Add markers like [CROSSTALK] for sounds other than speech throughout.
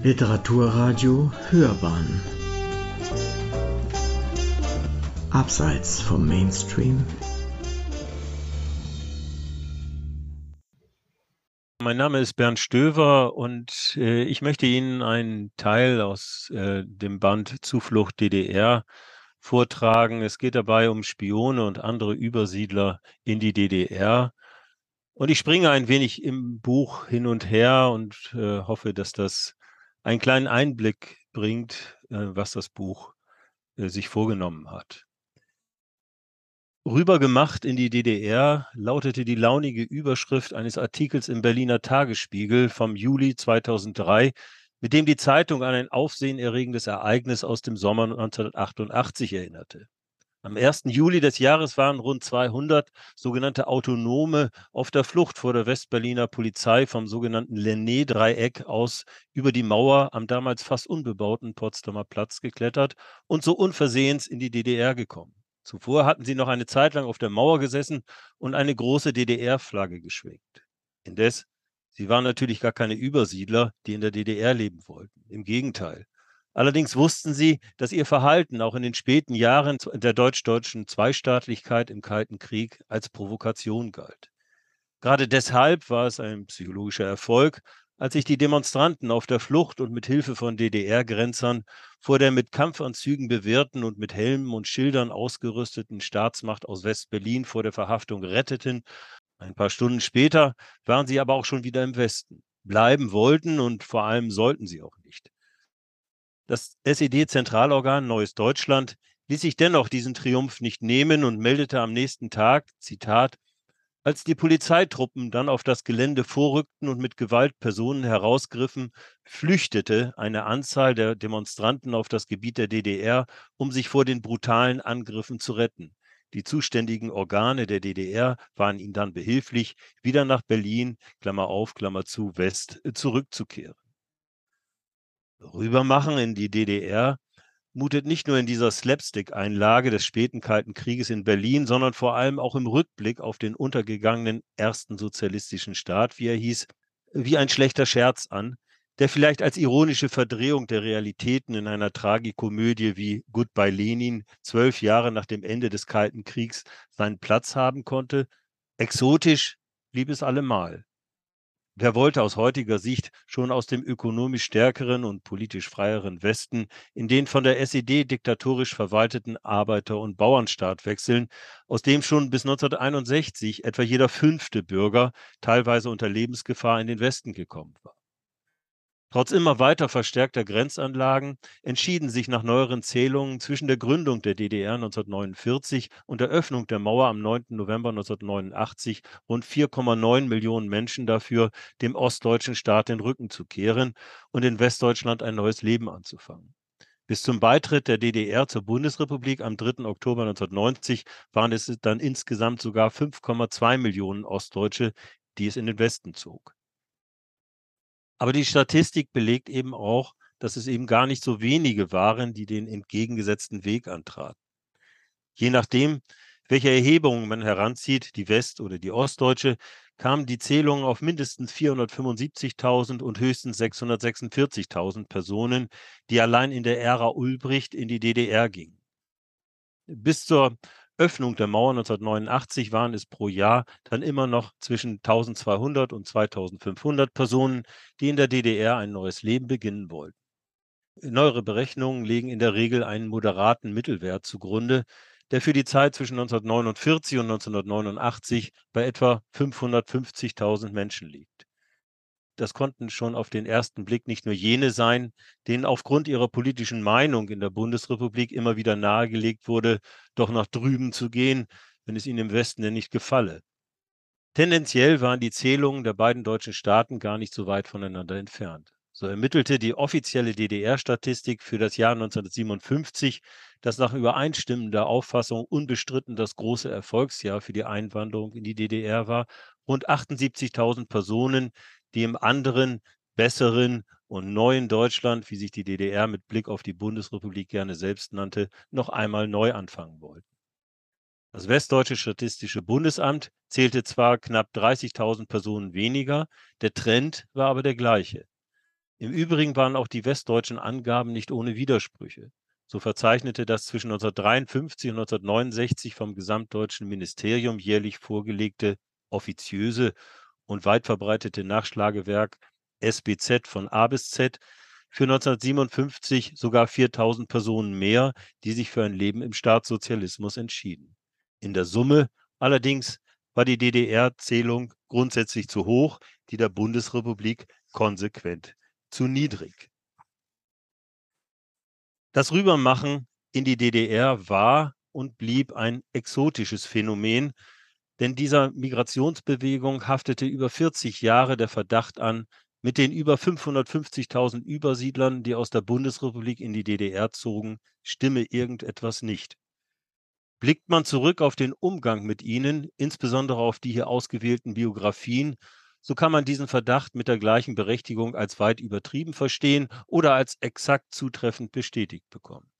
Literaturradio Hörbahn Abseits vom Mainstream Mein Name ist Bernd Stöver und äh, ich möchte Ihnen einen Teil aus äh, dem Band Zuflucht DDR vortragen. Es geht dabei um Spione und andere Übersiedler in die DDR. Und ich springe ein wenig im Buch hin und her und äh, hoffe, dass das einen kleinen Einblick bringt, äh, was das Buch äh, sich vorgenommen hat. Rübergemacht in die DDR lautete die launige Überschrift eines Artikels im Berliner Tagesspiegel vom Juli 2003, mit dem die Zeitung an ein aufsehenerregendes Ereignis aus dem Sommer 1988 erinnerte. Am 1. Juli des Jahres waren rund 200 sogenannte Autonome auf der Flucht vor der Westberliner Polizei vom sogenannten Lenné-Dreieck aus über die Mauer am damals fast unbebauten Potsdamer Platz geklettert und so unversehens in die DDR gekommen. Zuvor hatten sie noch eine Zeit lang auf der Mauer gesessen und eine große DDR-Flagge geschwenkt. Indes, sie waren natürlich gar keine Übersiedler, die in der DDR leben wollten. Im Gegenteil. Allerdings wussten sie, dass ihr Verhalten auch in den späten Jahren der deutsch-deutschen Zweistaatlichkeit im Kalten Krieg als Provokation galt. Gerade deshalb war es ein psychologischer Erfolg, als sich die Demonstranten auf der Flucht und mit Hilfe von DDR-Grenzern vor der mit Kampfanzügen bewehrten und mit Helmen und Schildern ausgerüsteten Staatsmacht aus West-Berlin vor der Verhaftung retteten. Ein paar Stunden später waren sie aber auch schon wieder im Westen. Bleiben wollten und vor allem sollten sie auch nicht. Das SED-Zentralorgan Neues Deutschland ließ sich dennoch diesen Triumph nicht nehmen und meldete am nächsten Tag, Zitat, als die Polizeitruppen dann auf das Gelände vorrückten und mit Gewalt Personen herausgriffen, flüchtete eine Anzahl der Demonstranten auf das Gebiet der DDR, um sich vor den brutalen Angriffen zu retten. Die zuständigen Organe der DDR waren ihnen dann behilflich, wieder nach Berlin, Klammer auf, Klammer zu, West, äh, Rübermachen in die DDR mutet nicht nur in dieser Slapstick-Einlage des späten Kalten Krieges in Berlin, sondern vor allem auch im Rückblick auf den untergegangenen ersten sozialistischen Staat, wie er hieß, wie ein schlechter Scherz an, der vielleicht als ironische Verdrehung der Realitäten in einer Tragikomödie wie Goodbye Lenin zwölf Jahre nach dem Ende des Kalten Kriegs seinen Platz haben konnte. Exotisch blieb es allemal. Wer wollte aus heutiger Sicht schon aus dem ökonomisch stärkeren und politisch freieren Westen in den von der SED diktatorisch verwalteten Arbeiter- und Bauernstaat wechseln, aus dem schon bis 1961 etwa jeder fünfte Bürger teilweise unter Lebensgefahr in den Westen gekommen war? Trotz immer weiter verstärkter Grenzanlagen entschieden sich nach neueren Zählungen zwischen der Gründung der DDR 1949 und der Öffnung der Mauer am 9. November 1989 rund 4,9 Millionen Menschen dafür, dem ostdeutschen Staat den Rücken zu kehren und in Westdeutschland ein neues Leben anzufangen. Bis zum Beitritt der DDR zur Bundesrepublik am 3. Oktober 1990 waren es dann insgesamt sogar 5,2 Millionen Ostdeutsche, die es in den Westen zog. Aber die Statistik belegt eben auch, dass es eben gar nicht so wenige waren, die den entgegengesetzten Weg antraten. Je nachdem, welche Erhebungen man heranzieht, die West- oder die Ostdeutsche, kamen die Zählungen auf mindestens 475.000 und höchstens 646.000 Personen, die allein in der Ära Ulbricht in die DDR gingen. Bis zur Öffnung der Mauer 1989 waren es pro Jahr dann immer noch zwischen 1200 und 2500 Personen, die in der DDR ein neues Leben beginnen wollten. Neuere Berechnungen legen in der Regel einen moderaten Mittelwert zugrunde, der für die Zeit zwischen 1949 und 1989 bei etwa 550.000 Menschen liegt das konnten schon auf den ersten Blick nicht nur jene sein, denen aufgrund ihrer politischen Meinung in der Bundesrepublik immer wieder nahegelegt wurde, doch nach drüben zu gehen, wenn es ihnen im Westen denn nicht gefalle. Tendenziell waren die Zählungen der beiden deutschen Staaten gar nicht so weit voneinander entfernt. So ermittelte die offizielle DDR-Statistik für das Jahr 1957, das nach übereinstimmender Auffassung unbestritten das große Erfolgsjahr für die Einwanderung in die DDR war, rund 78.000 Personen, die im anderen, besseren und neuen Deutschland, wie sich die DDR mit Blick auf die Bundesrepublik gerne selbst nannte, noch einmal neu anfangen wollten. Das Westdeutsche Statistische Bundesamt zählte zwar knapp 30.000 Personen weniger, der Trend war aber der gleiche. Im Übrigen waren auch die westdeutschen Angaben nicht ohne Widersprüche. So verzeichnete das zwischen 1953 und 1969 vom Gesamtdeutschen Ministerium jährlich vorgelegte offiziöse und weit verbreitete Nachschlagewerk SBZ von A bis Z für 1957 sogar 4000 Personen mehr, die sich für ein Leben im Staatssozialismus entschieden. In der Summe allerdings war die DDR-Zählung grundsätzlich zu hoch, die der Bundesrepublik konsequent zu niedrig. Das Rübermachen in die DDR war und blieb ein exotisches Phänomen, denn dieser Migrationsbewegung haftete über 40 Jahre der Verdacht an, mit den über 550.000 Übersiedlern, die aus der Bundesrepublik in die DDR zogen, stimme irgendetwas nicht. Blickt man zurück auf den Umgang mit ihnen, insbesondere auf die hier ausgewählten Biografien, so kann man diesen Verdacht mit der gleichen Berechtigung als weit übertrieben verstehen oder als exakt zutreffend bestätigt bekommen.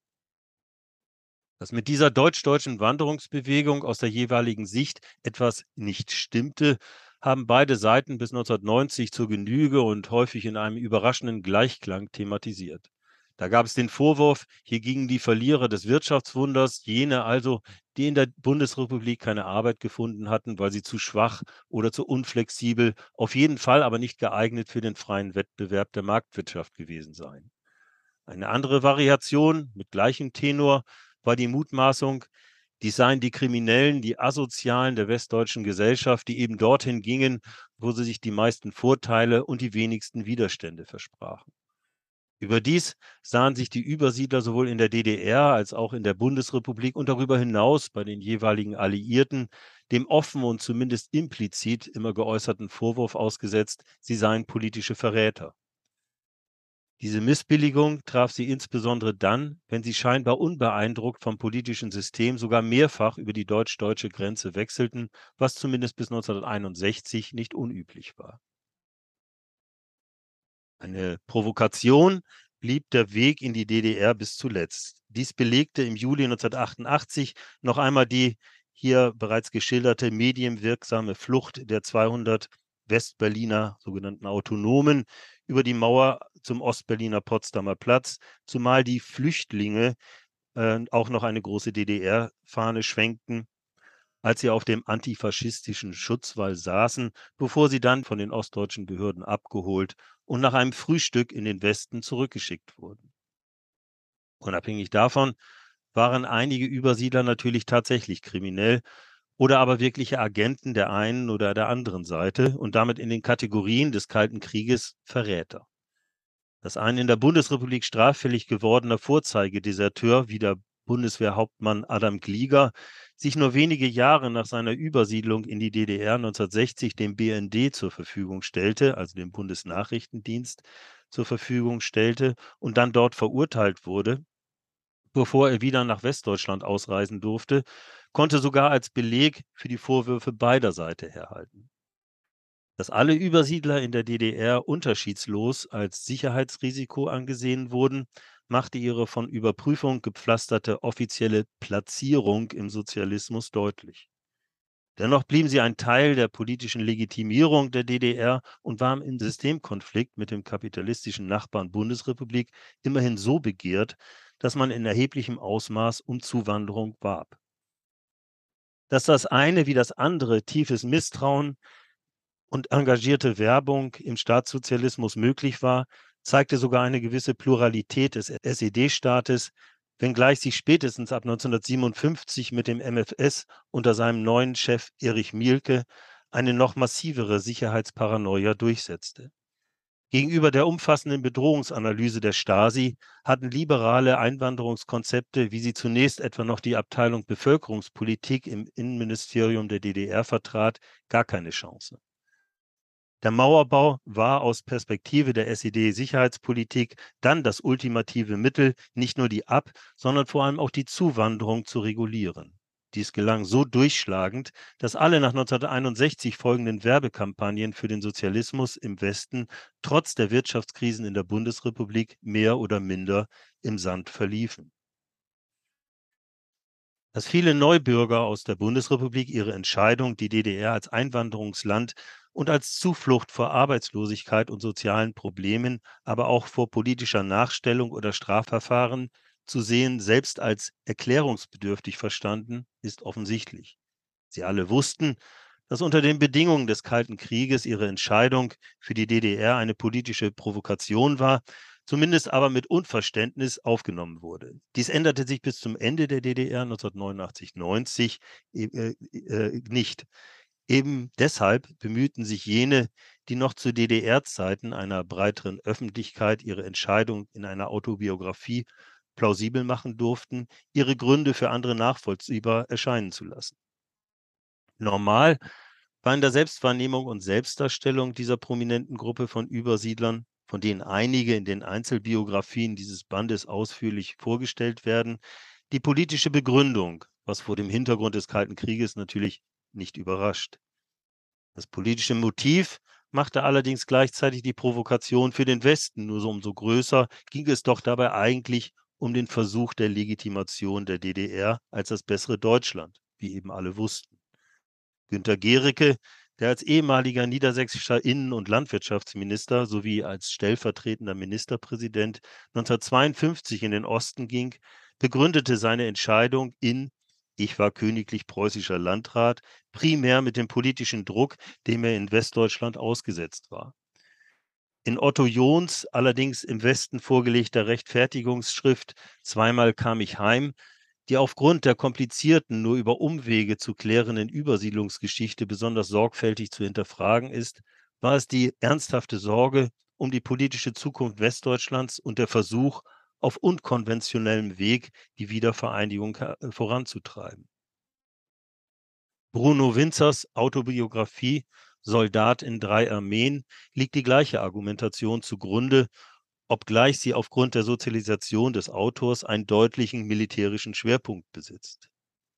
Dass mit dieser deutsch-deutschen Wanderungsbewegung aus der jeweiligen Sicht etwas nicht stimmte, haben beide Seiten bis 1990 zur Genüge und häufig in einem überraschenden Gleichklang thematisiert. Da gab es den Vorwurf, hier gingen die Verlierer des Wirtschaftswunders, jene also, die in der Bundesrepublik keine Arbeit gefunden hatten, weil sie zu schwach oder zu unflexibel, auf jeden Fall aber nicht geeignet für den freien Wettbewerb der Marktwirtschaft gewesen seien. Eine andere Variation mit gleichem Tenor war die Mutmaßung, dies seien die Kriminellen, die Asozialen der westdeutschen Gesellschaft, die eben dorthin gingen, wo sie sich die meisten Vorteile und die wenigsten Widerstände versprachen. Überdies sahen sich die Übersiedler sowohl in der DDR als auch in der Bundesrepublik und darüber hinaus bei den jeweiligen Alliierten dem offen und zumindest implizit immer geäußerten Vorwurf ausgesetzt, sie seien politische Verräter. Diese Missbilligung traf sie insbesondere dann, wenn sie scheinbar unbeeindruckt vom politischen System sogar mehrfach über die deutsch-deutsche Grenze wechselten, was zumindest bis 1961 nicht unüblich war. Eine Provokation blieb der Weg in die DDR bis zuletzt. Dies belegte im Juli 1988 noch einmal die hier bereits geschilderte medienwirksame Flucht der 200 Westberliner sogenannten Autonomen über die Mauer zum Ostberliner Potsdamer Platz, zumal die Flüchtlinge äh, auch noch eine große DDR-Fahne schwenkten als sie auf dem antifaschistischen Schutzwall saßen, bevor sie dann von den ostdeutschen Behörden abgeholt und nach einem Frühstück in den Westen zurückgeschickt wurden. Unabhängig davon waren einige Übersiedler natürlich tatsächlich kriminell oder aber wirkliche Agenten der einen oder der anderen Seite und damit in den Kategorien des Kalten Krieges Verräter. Dass ein in der Bundesrepublik straffällig gewordener Vorzeigedeserteur wie der Bundeswehrhauptmann Adam Glieger sich nur wenige Jahre nach seiner Übersiedlung in die DDR 1960 dem BND zur Verfügung stellte, also dem Bundesnachrichtendienst zur Verfügung stellte und dann dort verurteilt wurde, bevor er wieder nach Westdeutschland ausreisen durfte, konnte sogar als Beleg für die Vorwürfe beider Seiten herhalten. Dass alle Übersiedler in der DDR unterschiedslos als Sicherheitsrisiko angesehen wurden, machte ihre von Überprüfung gepflasterte offizielle Platzierung im Sozialismus deutlich. Dennoch blieben sie ein Teil der politischen Legitimierung der DDR und waren im Systemkonflikt mit dem kapitalistischen Nachbarn Bundesrepublik immerhin so begehrt, dass man in erheblichem Ausmaß um Zuwanderung warb. Dass das eine wie das andere tiefes Misstrauen und engagierte Werbung im Staatssozialismus möglich war, zeigte sogar eine gewisse Pluralität des SED-Staates, wenngleich sich spätestens ab 1957 mit dem MFS unter seinem neuen Chef Erich Mielke eine noch massivere Sicherheitsparanoia durchsetzte. Gegenüber der umfassenden Bedrohungsanalyse der Stasi hatten liberale Einwanderungskonzepte, wie sie zunächst etwa noch die Abteilung Bevölkerungspolitik im Innenministerium der DDR vertrat, gar keine Chance. Der Mauerbau war aus Perspektive der SED-Sicherheitspolitik dann das ultimative Mittel, nicht nur die Ab-, sondern vor allem auch die Zuwanderung zu regulieren. Dies gelang so durchschlagend, dass alle nach 1961 folgenden Werbekampagnen für den Sozialismus im Westen trotz der Wirtschaftskrisen in der Bundesrepublik mehr oder minder im Sand verliefen. Dass viele Neubürger aus der Bundesrepublik ihre Entscheidung, die DDR als Einwanderungsland und als Zuflucht vor Arbeitslosigkeit und sozialen Problemen, aber auch vor politischer Nachstellung oder Strafverfahren zu sehen, selbst als erklärungsbedürftig verstanden, ist offensichtlich. Sie alle wussten, dass unter den Bedingungen des Kalten Krieges ihre Entscheidung für die DDR eine politische Provokation war, zumindest aber mit Unverständnis aufgenommen wurde. Dies änderte sich bis zum Ende der DDR 1989-90 äh, äh, nicht. Eben deshalb bemühten sich jene, die noch zu DDR-Zeiten einer breiteren Öffentlichkeit ihre Entscheidung in einer Autobiografie plausibel machen durften, ihre Gründe für andere nachvollziehbar erscheinen zu lassen. Normal war in der Selbstwahrnehmung und Selbstdarstellung dieser prominenten Gruppe von Übersiedlern, von denen einige in den Einzelbiografien dieses Bandes ausführlich vorgestellt werden, die politische Begründung, was vor dem Hintergrund des Kalten Krieges natürlich nicht überrascht. Das politische Motiv machte allerdings gleichzeitig die Provokation für den Westen nur so umso größer, ging es doch dabei eigentlich um den Versuch der Legitimation der DDR als das bessere Deutschland, wie eben alle wussten. Günter Gericke, der als ehemaliger niedersächsischer Innen- und Landwirtschaftsminister sowie als stellvertretender Ministerpräsident 1952 in den Osten ging, begründete seine Entscheidung in ich war königlich preußischer Landrat, primär mit dem politischen Druck, dem er in Westdeutschland ausgesetzt war. In Otto Johns allerdings im Westen vorgelegter Rechtfertigungsschrift Zweimal kam ich heim, die aufgrund der komplizierten, nur über Umwege zu klärenden Übersiedlungsgeschichte besonders sorgfältig zu hinterfragen ist, war es die ernsthafte Sorge um die politische Zukunft Westdeutschlands und der Versuch, auf unkonventionellem Weg die Wiedervereinigung äh, voranzutreiben. Bruno Winzers Autobiografie Soldat in drei Armeen liegt die gleiche Argumentation zugrunde, obgleich sie aufgrund der Sozialisation des Autors einen deutlichen militärischen Schwerpunkt besitzt.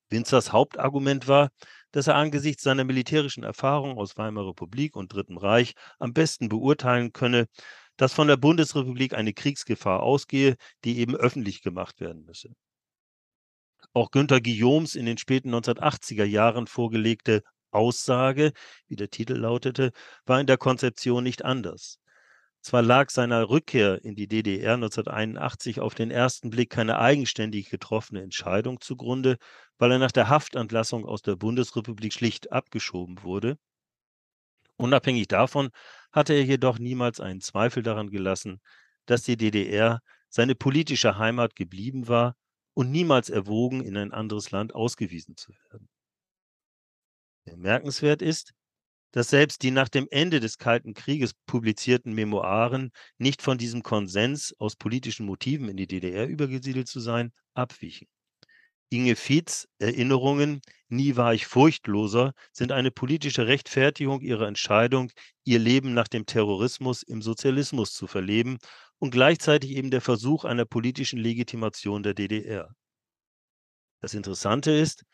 Winzers Hauptargument war, dass er angesichts seiner militärischen Erfahrung aus Weimarer Republik und Dritten Reich am besten beurteilen könne, dass von der Bundesrepublik eine Kriegsgefahr ausgehe, die eben öffentlich gemacht werden müsse. Auch Günter Guillaumes in den späten 1980er Jahren vorgelegte Aussage, wie der Titel lautete, war in der Konzeption nicht anders. Zwar lag seiner Rückkehr in die DDR 1981 auf den ersten Blick keine eigenständig getroffene Entscheidung zugrunde, weil er nach der Haftentlassung aus der Bundesrepublik schlicht abgeschoben wurde. Unabhängig davon hatte er jedoch niemals einen Zweifel daran gelassen, dass die DDR seine politische Heimat geblieben war und niemals erwogen, in ein anderes Land ausgewiesen zu werden. Bemerkenswert ist, dass selbst die nach dem Ende des Kalten Krieges publizierten Memoiren nicht von diesem Konsens aus politischen Motiven in die DDR übergesiedelt zu sein abwichen. Inge Fietz Erinnerungen Nie war ich furchtloser sind eine politische Rechtfertigung ihrer Entscheidung, ihr Leben nach dem Terrorismus im Sozialismus zu verleben und gleichzeitig eben der Versuch einer politischen Legitimation der DDR. Das Interessante ist,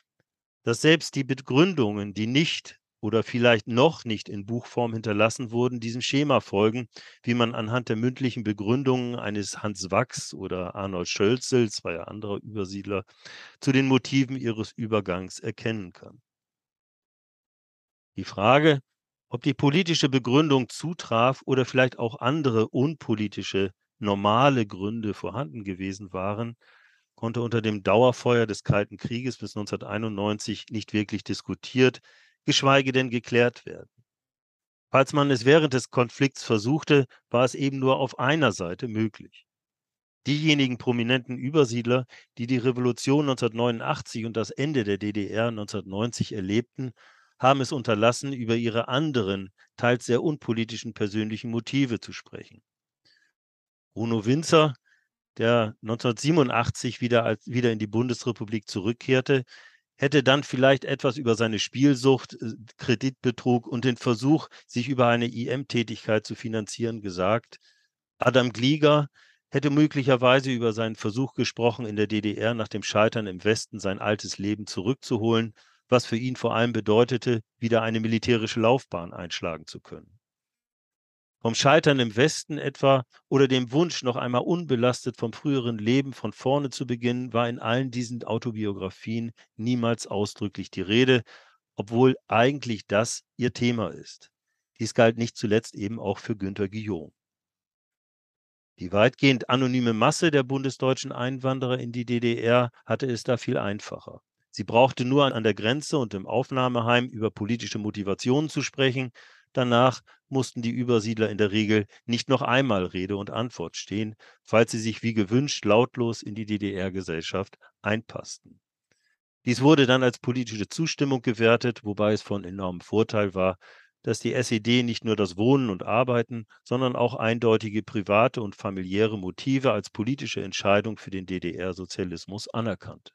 dass selbst die Begründungen, die nicht oder vielleicht noch nicht in Buchform hinterlassen wurden, diesem Schema folgen, wie man anhand der mündlichen Begründungen eines Hans Wachs oder Arnold Schölzel, zweier anderer Übersiedler, zu den Motiven ihres Übergangs erkennen kann. Die Frage, ob die politische Begründung zutraf oder vielleicht auch andere unpolitische, normale Gründe vorhanden gewesen waren, konnte unter dem Dauerfeuer des Kalten Krieges bis 1991 nicht wirklich diskutiert, geschweige denn geklärt werden. Falls man es während des Konflikts versuchte, war es eben nur auf einer Seite möglich. Diejenigen prominenten Übersiedler, die die Revolution 1989 und das Ende der DDR 1990 erlebten, haben es unterlassen, über ihre anderen, teils sehr unpolitischen persönlichen Motive zu sprechen. Bruno Winzer, der 1987 wieder, als, wieder in die Bundesrepublik zurückkehrte, hätte dann vielleicht etwas über seine Spielsucht, äh, Kreditbetrug und den Versuch, sich über eine IM-Tätigkeit zu finanzieren, gesagt. Adam Glieger hätte möglicherweise über seinen Versuch gesprochen, in der DDR nach dem Scheitern im Westen sein altes Leben zurückzuholen, was für ihn vor allem bedeutete, wieder eine militärische Laufbahn einschlagen zu können. Vom Scheitern im Westen etwa oder dem Wunsch, noch einmal unbelastet vom früheren Leben von vorne zu beginnen, war in allen diesen Autobiografien niemals ausdrücklich die Rede, obwohl eigentlich das ihr Thema ist. Dies galt nicht zuletzt eben auch für Günter Guillaume. Die weitgehend anonyme Masse der bundesdeutschen Einwanderer in die DDR hatte es da viel einfacher. Sie brauchte nur an der Grenze und im Aufnahmeheim über politische Motivationen zu sprechen. Danach mussten die Übersiedler in der Regel nicht noch einmal Rede und Antwort stehen, falls sie sich wie gewünscht lautlos in die DDR-Gesellschaft einpassten. Dies wurde dann als politische Zustimmung gewertet, wobei es von enormem Vorteil war, dass die SED nicht nur das Wohnen und Arbeiten, sondern auch eindeutige private und familiäre Motive als politische Entscheidung für den DDR-Sozialismus anerkannte.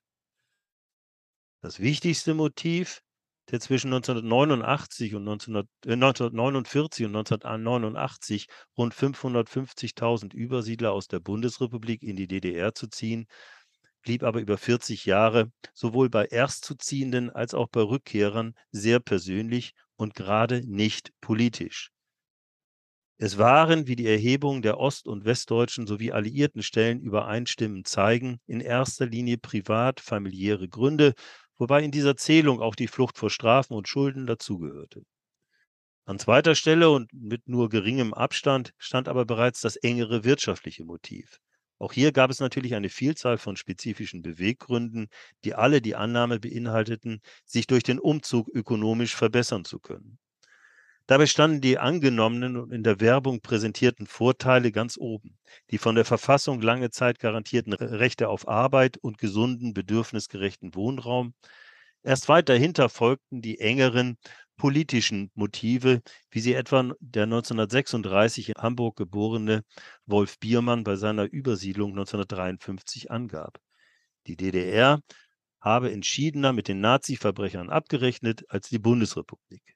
Das wichtigste Motiv der zwischen 1989 und 1900, äh, 1949 und 1989 rund 550.000 Übersiedler aus der Bundesrepublik in die DDR zu ziehen, blieb aber über 40 Jahre sowohl bei Erstzuziehenden als auch bei Rückkehrern sehr persönlich und gerade nicht politisch. Es waren, wie die Erhebungen der Ost- und Westdeutschen sowie alliierten Stellen übereinstimmend zeigen, in erster Linie privat familiäre Gründe, wobei in dieser Zählung auch die Flucht vor Strafen und Schulden dazugehörte. An zweiter Stelle und mit nur geringem Abstand stand aber bereits das engere wirtschaftliche Motiv. Auch hier gab es natürlich eine Vielzahl von spezifischen Beweggründen, die alle die Annahme beinhalteten, sich durch den Umzug ökonomisch verbessern zu können. Dabei standen die angenommenen und in der Werbung präsentierten Vorteile ganz oben. Die von der Verfassung lange Zeit garantierten Rechte auf Arbeit und gesunden, bedürfnisgerechten Wohnraum. Erst weit dahinter folgten die engeren politischen Motive, wie sie etwa der 1936 in Hamburg geborene Wolf Biermann bei seiner Übersiedlung 1953 angab. Die DDR habe entschiedener mit den Nazi-Verbrechern abgerechnet als die Bundesrepublik.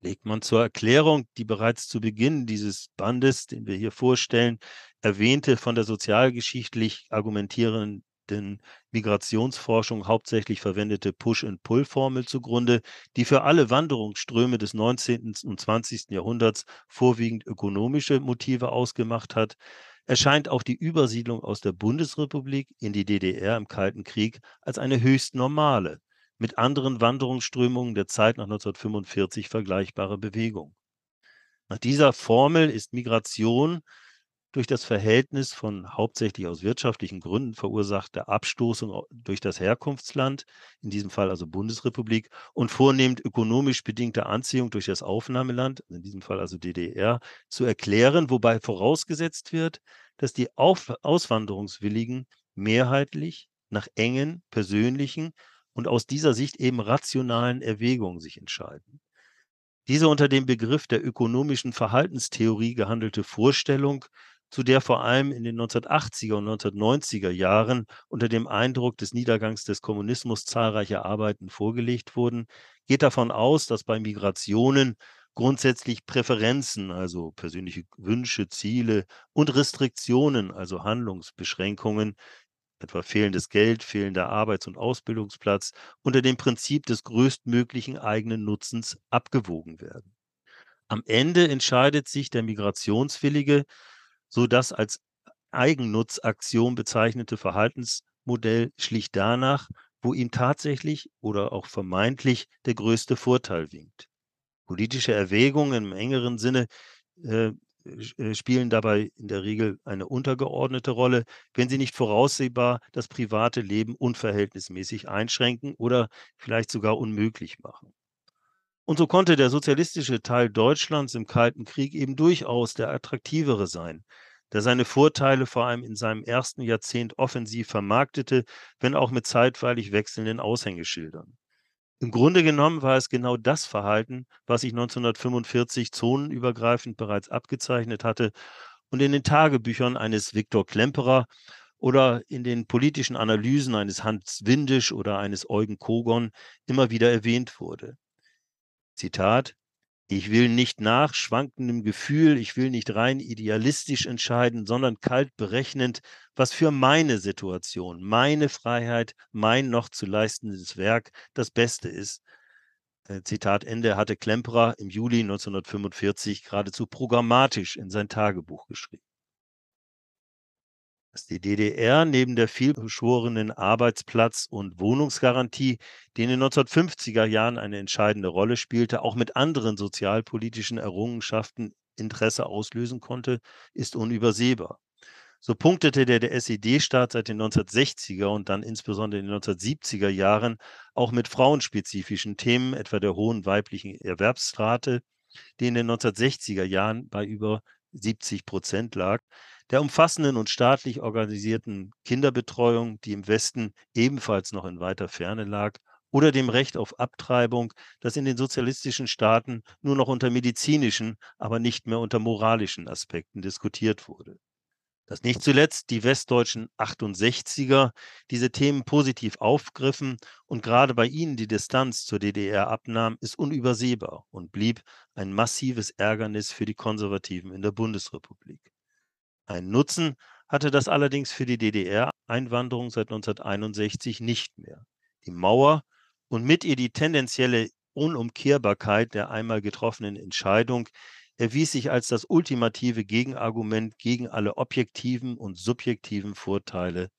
Legt man zur Erklärung die bereits zu Beginn dieses Bandes, den wir hier vorstellen, erwähnte von der sozialgeschichtlich argumentierenden den Migrationsforschung hauptsächlich verwendete Push-and-Pull-Formel zugrunde, die für alle Wanderungsströme des 19. und 20. Jahrhunderts vorwiegend ökonomische Motive ausgemacht hat, erscheint auch die Übersiedlung aus der Bundesrepublik in die DDR im Kalten Krieg als eine höchst normale, mit anderen Wanderungsströmungen der Zeit nach 1945 vergleichbare Bewegung. Nach dieser Formel ist Migration durch das Verhältnis von hauptsächlich aus wirtschaftlichen Gründen verursachter Abstoßung durch das Herkunftsland, in diesem Fall also Bundesrepublik, und vornehmend ökonomisch bedingte Anziehung durch das Aufnahmeland, in diesem Fall also DDR, zu erklären, wobei vorausgesetzt wird, dass die Auf Auswanderungswilligen mehrheitlich nach engen, persönlichen und aus dieser Sicht eben rationalen Erwägungen sich entscheiden. Diese unter dem Begriff der ökonomischen Verhaltenstheorie gehandelte Vorstellung zu der vor allem in den 1980er und 1990er Jahren unter dem Eindruck des Niedergangs des Kommunismus zahlreiche Arbeiten vorgelegt wurden, geht davon aus, dass bei Migrationen grundsätzlich Präferenzen, also persönliche Wünsche, Ziele und Restriktionen, also Handlungsbeschränkungen, etwa fehlendes Geld, fehlender Arbeits- und Ausbildungsplatz, unter dem Prinzip des größtmöglichen eigenen Nutzens abgewogen werden. Am Ende entscheidet sich der Migrationswillige so das als Eigennutzaktion bezeichnete Verhaltensmodell schlicht danach, wo ihm tatsächlich oder auch vermeintlich der größte Vorteil winkt. Politische Erwägungen im engeren Sinne äh, spielen dabei in der Regel eine untergeordnete Rolle, wenn sie nicht voraussehbar das private Leben unverhältnismäßig einschränken oder vielleicht sogar unmöglich machen. Und so konnte der sozialistische Teil Deutschlands im Kalten Krieg eben durchaus der attraktivere sein, der seine Vorteile vor allem in seinem ersten Jahrzehnt offensiv vermarktete, wenn auch mit zeitweilig wechselnden Aushängeschildern. Im Grunde genommen war es genau das Verhalten, was sich 1945 zonenübergreifend bereits abgezeichnet hatte und in den Tagebüchern eines Viktor Klemperer oder in den politischen Analysen eines Hans Windisch oder eines Eugen Kogon immer wieder erwähnt wurde. Zitat, ich will nicht nach schwankendem Gefühl, ich will nicht rein idealistisch entscheiden, sondern kalt berechnend, was für meine Situation, meine Freiheit, mein noch zu leistendes Werk das Beste ist. äh, Zitat Ende, hatte Klemperer im Juli 1945 geradezu programmatisch in sein Tagebuch geschrieben. Dass die DDR neben der vielbeschworenen Arbeitsplatz- und Wohnungsgarantie, die in den 1950er Jahren eine entscheidende Rolle spielte, auch mit anderen sozialpolitischen Errungenschaften Interesse auslösen konnte, ist unübersehbar. So punktete der, der SED-Staat seit den 1960er und dann insbesondere in den 1970er Jahren auch mit frauenspezifischen Themen, etwa der hohen weiblichen Erwerbsrate, die in den 1960er Jahren bei über 70 Prozent lag, der umfassenden und staatlich organisierten Kinderbetreuung, die im Westen ebenfalls noch in weiter Ferne lag, oder dem Recht auf Abtreibung, das in den sozialistischen Staaten nur noch unter medizinischen, aber nicht mehr unter moralischen Aspekten diskutiert wurde. Dass nicht zuletzt die westdeutschen 68er diese Themen positiv aufgriffen und gerade bei ihnen die Distanz zur DDR abnahm, ist unübersehbar und blieb ein massives Ärgernis für die Konservativen in der Bundesrepublik. Ein Nutzen hatte das allerdings für die DDR-Einwanderung seit 1961 nicht mehr. Die Mauer und mit ihr die tendenzielle Unumkehrbarkeit der einmal getroffenen Entscheidung erwies sich als das ultimative Gegenargument gegen alle objektiven und subjektiven Vorteile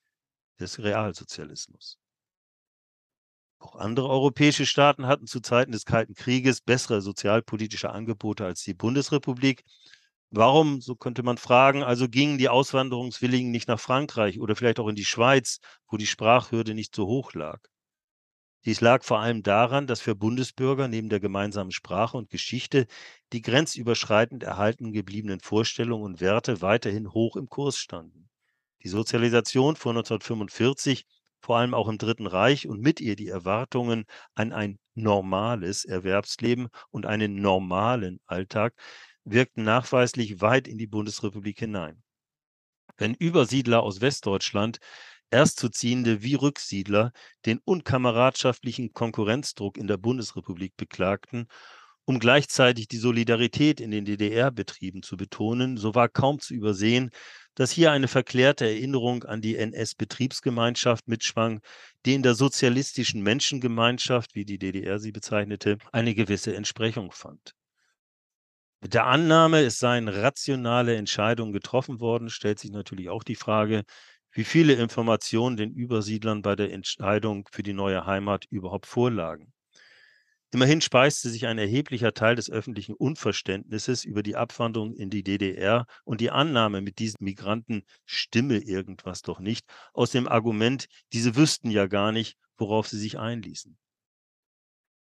des Realsozialismus. Auch andere europäische Staaten hatten zu Zeiten des Kalten Krieges bessere sozialpolitische Angebote als die Bundesrepublik. Warum, so könnte man fragen, also gingen die Auswanderungswilligen nicht nach Frankreich oder vielleicht auch in die Schweiz, wo die Sprachhürde nicht so hoch lag? Dies lag vor allem daran, dass für Bundesbürger neben der gemeinsamen Sprache und Geschichte die grenzüberschreitend erhalten gebliebenen Vorstellungen und Werte weiterhin hoch im Kurs standen. Die Sozialisation vor 1945, vor allem auch im Dritten Reich und mit ihr die Erwartungen an ein normales Erwerbsleben und einen normalen Alltag wirkten nachweislich weit in die Bundesrepublik hinein. Wenn Übersiedler aus Westdeutschland, Erstzuziehende wie Rücksiedler den unkameradschaftlichen Konkurrenzdruck in der Bundesrepublik beklagten, um gleichzeitig die Solidarität in den DDR-Betrieben zu betonen, so war kaum zu übersehen, dass hier eine verklärte Erinnerung an die NS-Betriebsgemeinschaft mitschwang, die in der sozialistischen Menschengemeinschaft, wie die DDR sie bezeichnete, eine gewisse Entsprechung fand. Mit der Annahme, es seien rationale Entscheidungen getroffen worden, stellt sich natürlich auch die Frage, wie viele Informationen den Übersiedlern bei der Entscheidung für die neue Heimat überhaupt vorlagen. Immerhin speiste sich ein erheblicher Teil des öffentlichen Unverständnisses über die Abwanderung in die DDR und die Annahme, mit diesen Migranten stimme irgendwas doch nicht, aus dem Argument, diese wüssten ja gar nicht, worauf sie sich einließen.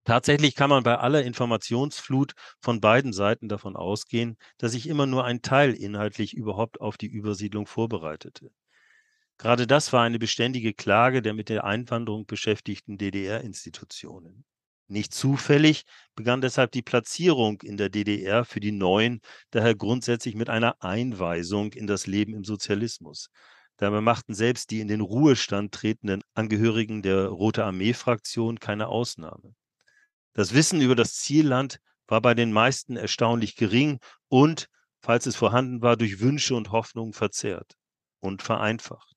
Tatsächlich kann man bei aller Informationsflut von beiden Seiten davon ausgehen, dass sich immer nur ein Teil inhaltlich überhaupt auf die Übersiedlung vorbereitete. Gerade das war eine beständige Klage der mit der Einwanderung beschäftigten DDR-Institutionen. Nicht zufällig begann deshalb die Platzierung in der DDR für die Neuen daher grundsätzlich mit einer Einweisung in das Leben im Sozialismus. Dabei machten selbst die in den Ruhestand tretenden Angehörigen der Rote Armee-Fraktion keine Ausnahme. Das Wissen über das Zielland war bei den meisten erstaunlich gering und, falls es vorhanden war, durch Wünsche und Hoffnungen verzerrt und vereinfacht.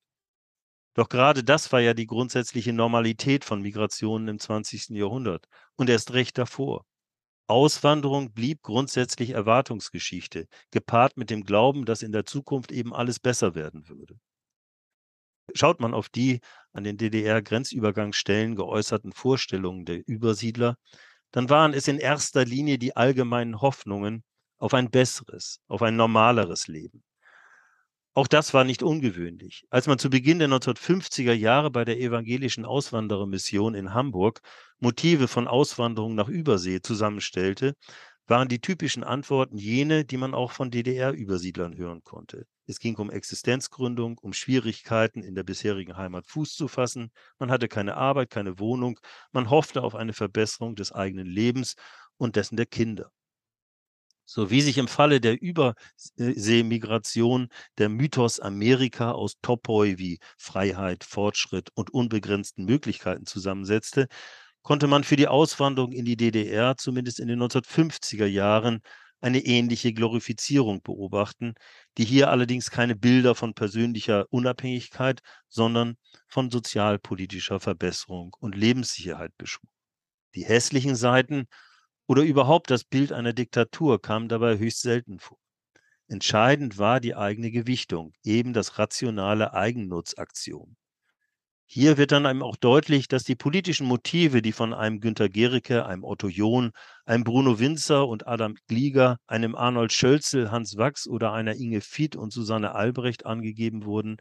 Doch gerade das war ja die grundsätzliche Normalität von Migrationen im 20. Jahrhundert und erst recht davor. Auswanderung blieb grundsätzlich Erwartungsgeschichte, gepaart mit dem Glauben, dass in der Zukunft eben alles besser werden würde. Schaut man auf die an den DDR-Grenzübergangsstellen geäußerten Vorstellungen der Übersiedler, dann waren es in erster Linie die allgemeinen Hoffnungen auf ein besseres, auf ein normaleres Leben. Auch das war nicht ungewöhnlich. Als man zu Beginn der 1950er Jahre bei der evangelischen Auswanderermission in Hamburg Motive von Auswanderung nach Übersee zusammenstellte, waren die typischen Antworten jene, die man auch von DDR-Übersiedlern hören konnte. Es ging um Existenzgründung, um Schwierigkeiten in der bisherigen Heimat Fuß zu fassen. Man hatte keine Arbeit, keine Wohnung. Man hoffte auf eine Verbesserung des eigenen Lebens und dessen der Kinder. So wie sich im Falle der Überseemigration der Mythos Amerika aus Topoi wie Freiheit, Fortschritt und unbegrenzten Möglichkeiten zusammensetzte, konnte man für die Auswanderung in die DDR zumindest in den 1950er Jahren eine ähnliche Glorifizierung beobachten, die hier allerdings keine Bilder von persönlicher Unabhängigkeit, sondern von sozialpolitischer Verbesserung und Lebenssicherheit beschwor. Die hässlichen Seiten oder überhaupt das Bild einer Diktatur kamen dabei höchst selten vor. Entscheidend war die eigene Gewichtung, eben das rationale Eigennutzaktion. Hier wird dann einem auch deutlich, dass die politischen Motive, die von einem Günter Gericke, einem Otto John, einem Bruno Winzer und Adam Glieger, einem Arnold Schölzel, Hans Wachs oder einer Inge Fied und Susanne Albrecht angegeben wurden,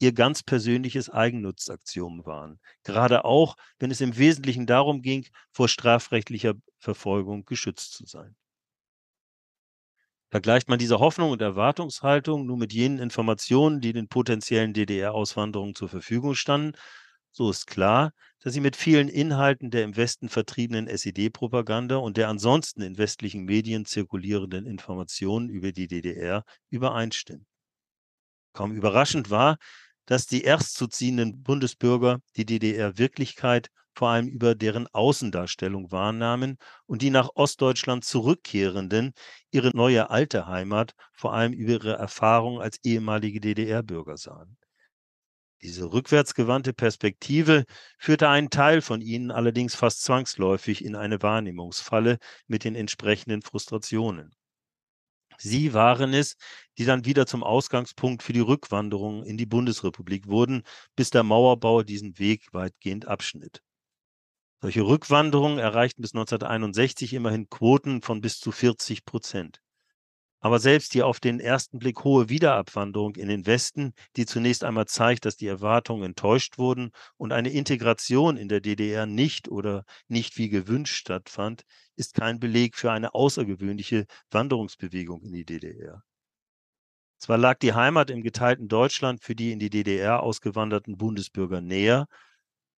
ihr ganz persönliches Eigennutzaktion waren. Gerade auch, wenn es im Wesentlichen darum ging, vor strafrechtlicher Verfolgung geschützt zu sein. Vergleicht man diese Hoffnung und Erwartungshaltung nun mit jenen Informationen, die den potenziellen DDR-Auswanderungen zur Verfügung standen, so ist klar, dass sie mit vielen Inhalten der im Westen vertriebenen SED-Propaganda und der ansonsten in westlichen Medien zirkulierenden Informationen über die DDR übereinstimmen. Kaum überraschend war, dass die erstzuziehenden Bundesbürger die DDR-Wirklichkeit vor allem über deren Außendarstellung wahrnahmen und die nach Ostdeutschland zurückkehrenden ihre neue alte Heimat vor allem über ihre Erfahrung als ehemalige DDR-Bürger sahen. Diese rückwärtsgewandte Perspektive führte einen Teil von ihnen allerdings fast zwangsläufig in eine Wahrnehmungsfalle mit den entsprechenden Frustrationen. Sie waren es, die dann wieder zum Ausgangspunkt für die Rückwanderung in die Bundesrepublik wurden, bis der Mauerbau diesen Weg weitgehend abschnitt. Solche Rückwanderungen erreichten bis 1961 immerhin Quoten von bis zu 40 Prozent. Aber selbst die auf den ersten Blick hohe Wiederabwanderung in den Westen, die zunächst einmal zeigt, dass die Erwartungen enttäuscht wurden und eine Integration in der DDR nicht oder nicht wie gewünscht stattfand, ist kein Beleg für eine außergewöhnliche Wanderungsbewegung in die DDR. Zwar lag die Heimat im geteilten Deutschland für die in die DDR ausgewanderten Bundesbürger näher,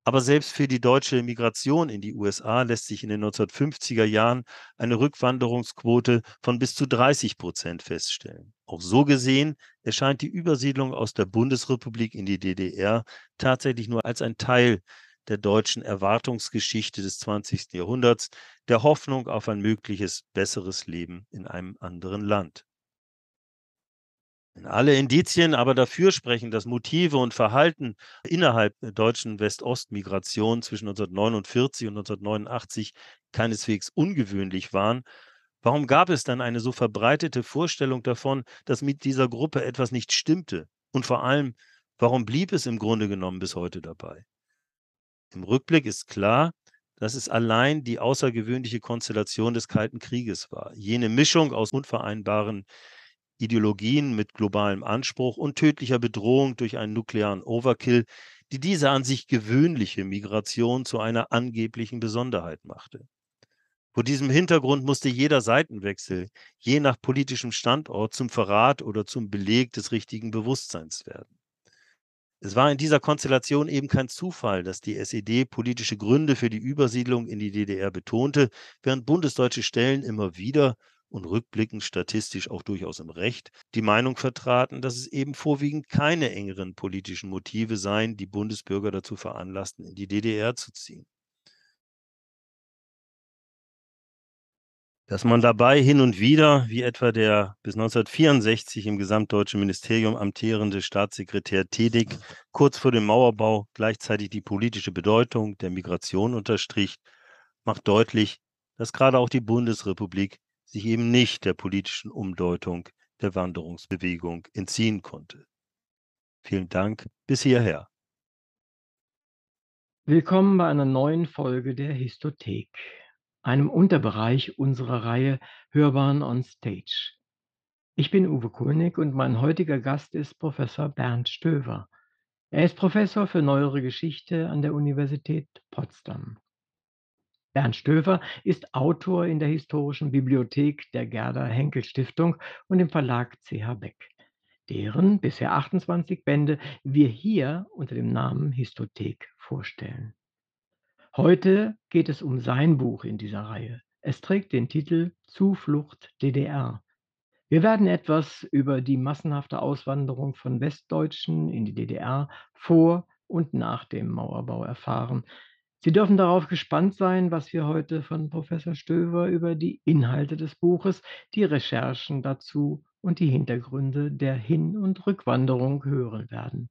aber selbst für die deutsche Migration in die USA lässt sich in den 1950er Jahren eine Rückwanderungsquote von bis zu 30 Prozent feststellen. Auch so gesehen erscheint die Übersiedlung aus der Bundesrepublik in die DDR tatsächlich nur als ein Teil der deutschen Erwartungsgeschichte des 20. Jahrhunderts, der Hoffnung auf ein mögliches besseres Leben in einem anderen Land. Wenn alle Indizien aber dafür sprechen, dass Motive und Verhalten innerhalb der deutschen West-Ost-Migration zwischen 1949 und 1989 keineswegs ungewöhnlich waren, warum gab es dann eine so verbreitete Vorstellung davon, dass mit dieser Gruppe etwas nicht stimmte? Und vor allem, warum blieb es im Grunde genommen bis heute dabei? Im Rückblick ist klar, dass es allein die außergewöhnliche Konstellation des Kalten Krieges war. Jene Mischung aus unvereinbaren Ideologien mit globalem Anspruch und tödlicher Bedrohung durch einen nuklearen Overkill, die diese an sich gewöhnliche Migration zu einer angeblichen Besonderheit machte. Vor diesem Hintergrund musste jeder Seitenwechsel, je nach politischem Standort, zum Verrat oder zum Beleg des richtigen Bewusstseins werden. Es war in dieser Konstellation eben kein Zufall, dass die SED politische Gründe für die Übersiedlung in die DDR betonte, während bundesdeutsche Stellen immer wieder und rückblickend statistisch auch durchaus im Recht, die Meinung vertraten, dass es eben vorwiegend keine engeren politischen Motive seien, die Bundesbürger dazu veranlassten, in die DDR zu ziehen. Dass man dabei hin und wieder, wie etwa der bis 1964 im gesamtdeutschen Ministerium amtierende Staatssekretär Tedig, kurz vor dem Mauerbau gleichzeitig die politische Bedeutung der Migration unterstrich, macht deutlich, dass gerade auch die Bundesrepublik sich eben nicht der politischen Umdeutung der Wanderungsbewegung entziehen konnte. Vielen Dank bis hierher. Willkommen bei einer neuen Folge der Histothek, einem Unterbereich unserer Reihe Hörbaren on Stage. Ich bin Uwe Kulnig und mein heutiger Gast ist Professor Bernd Stöver. Er ist Professor für Neuere Geschichte an der Universität Potsdam. Bernd Stöver ist Autor in der Historischen Bibliothek der Gerda Henkel Stiftung und im Verlag CH Beck, deren bisher 28 Bände wir hier unter dem Namen Histothek vorstellen. Heute geht es um sein Buch in dieser Reihe. Es trägt den Titel Zuflucht DDR. Wir werden etwas über die massenhafte Auswanderung von Westdeutschen in die DDR vor und nach dem Mauerbau erfahren, Sie dürfen darauf gespannt sein, was wir heute von Professor Stöver über die Inhalte des Buches, die Recherchen dazu und die Hintergründe der Hin- und Rückwanderung hören werden.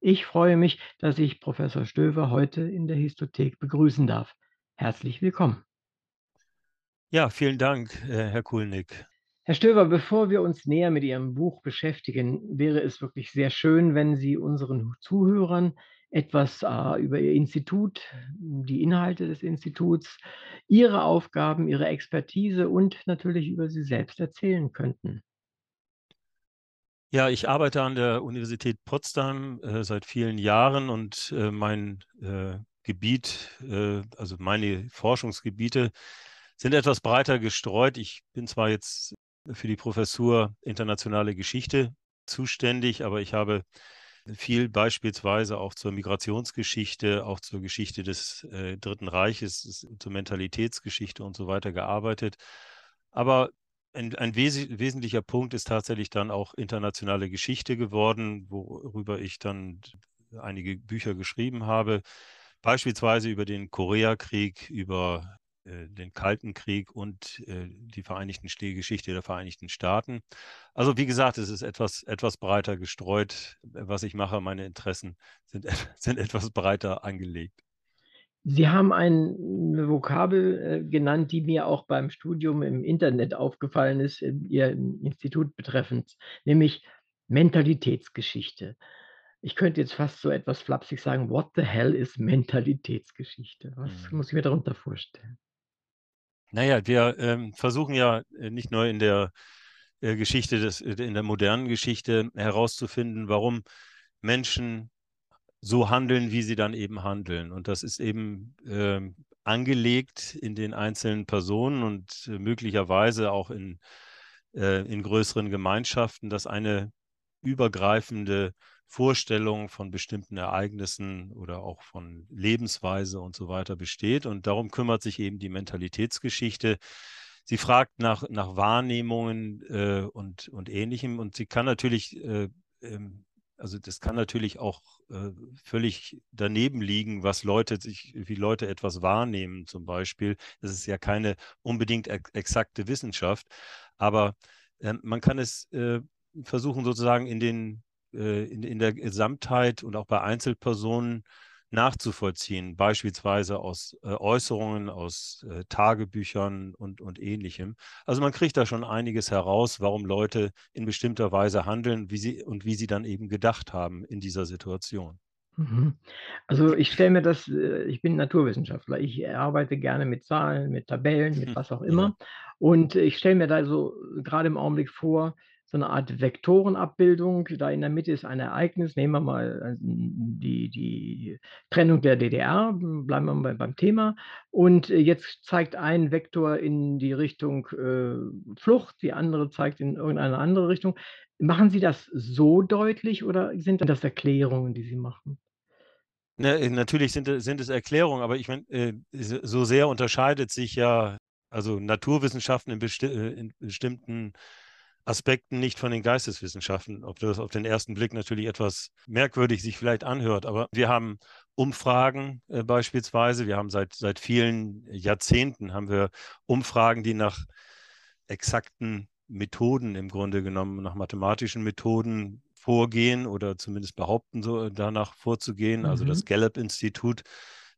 Ich freue mich, dass ich Professor Stöver heute in der Histothek begrüßen darf. Herzlich willkommen. Ja, vielen Dank, äh, Herr Kulnig. Herr Stöver, bevor wir uns näher mit Ihrem Buch beschäftigen, wäre es wirklich sehr schön, wenn Sie unseren Zuhörern etwas äh, über Ihr Institut, die Inhalte des Instituts, Ihre Aufgaben, Ihre Expertise und natürlich über Sie selbst erzählen könnten. Ja, ich arbeite an der Universität Potsdam äh, seit vielen Jahren und äh, mein äh, Gebiet, äh, also meine Forschungsgebiete sind etwas breiter gestreut. Ich bin zwar jetzt für die Professur internationale Geschichte zuständig, aber ich habe viel beispielsweise auch zur Migrationsgeschichte, auch zur Geschichte des äh, Dritten Reiches, zur Mentalitätsgeschichte und so weiter gearbeitet. Aber ein, ein wes wesentlicher Punkt ist tatsächlich dann auch internationale Geschichte geworden, worüber ich dann einige Bücher geschrieben habe, beispielsweise über den Koreakrieg, über den Kalten Krieg und äh, die Vereinigten Geschichte der Vereinigten Staaten. Also wie gesagt, es ist etwas, etwas breiter gestreut, was ich mache. Meine Interessen sind, [LAUGHS] sind etwas breiter angelegt. Sie haben eine Vokabel äh, genannt, die mir auch beim Studium im Internet aufgefallen ist, in Ihrem Institut betreffend, nämlich Mentalitätsgeschichte. Ich könnte jetzt fast so etwas flapsig sagen, what the hell ist Mentalitätsgeschichte? Was mhm. muss ich mir darunter vorstellen? Naja, wir ähm, versuchen ja äh, nicht nur in der äh, Geschichte, des, äh, in der modernen Geschichte herauszufinden, warum Menschen so handeln, wie sie dann eben handeln. Und das ist eben äh, angelegt in den einzelnen Personen und möglicherweise auch in, in größeren Gemeinschaften, dass eine übergreifende Vorstellung von bestimmten Ereignissen oder auch von Lebensweise und so weiter besteht. Und darum kümmert sich eben die Mentalitätsgeschichte. Sie fragt nach, nach Wahrnehmungen äh, und, und Ähnlichem und sie kann natürlich äh, ähm, also das kann natürlich auch äh, völlig daneben liegen, was Leute sich, wie Leute etwas wahrnehmen zum Beispiel. Das ist ja keine unbedingt ex exakte Wissenschaft, aber äh, man kann es äh, versuchen sozusagen in den in, in der Gesamtheit und auch bei Einzelpersonen nachzuvollziehen, beispielsweise aus äh, Äußerungen, aus äh, Tagebüchern und, und ähnlichem. Also man kriegt da schon einiges heraus, warum Leute in bestimmter Weise handeln wie sie, und wie sie dann eben gedacht haben in dieser Situation. Mhm. Also ich stelle mir das, äh, ich bin Naturwissenschaftler, ich arbeite gerne mit Zahlen, mit Tabellen, mit was auch immer. Und ich stelle mir da so gerade im Augenblick vor, so eine Art Vektorenabbildung. Da in der Mitte ist ein Ereignis. Nehmen wir mal äh, die, die Trennung der DDR, bleiben wir mal beim Thema. Und äh, jetzt zeigt ein Vektor in die Richtung äh, Flucht, die andere zeigt in irgendeine andere Richtung. Machen Sie das so deutlich oder sind das Erklärungen, die Sie machen? Na, äh, natürlich sind, sind es Erklärungen, aber ich meine, äh, so sehr unterscheidet sich ja also Naturwissenschaften in, besti in bestimmten Aspekten nicht von den Geisteswissenschaften, ob das auf den ersten Blick natürlich etwas merkwürdig sich vielleicht anhört. Aber wir haben Umfragen äh, beispielsweise, wir haben seit, seit vielen Jahrzehnten haben wir Umfragen, die nach exakten Methoden im Grunde genommen, nach mathematischen Methoden vorgehen oder zumindest behaupten, so danach vorzugehen. Mhm. Also das mhm. Gallup-Institut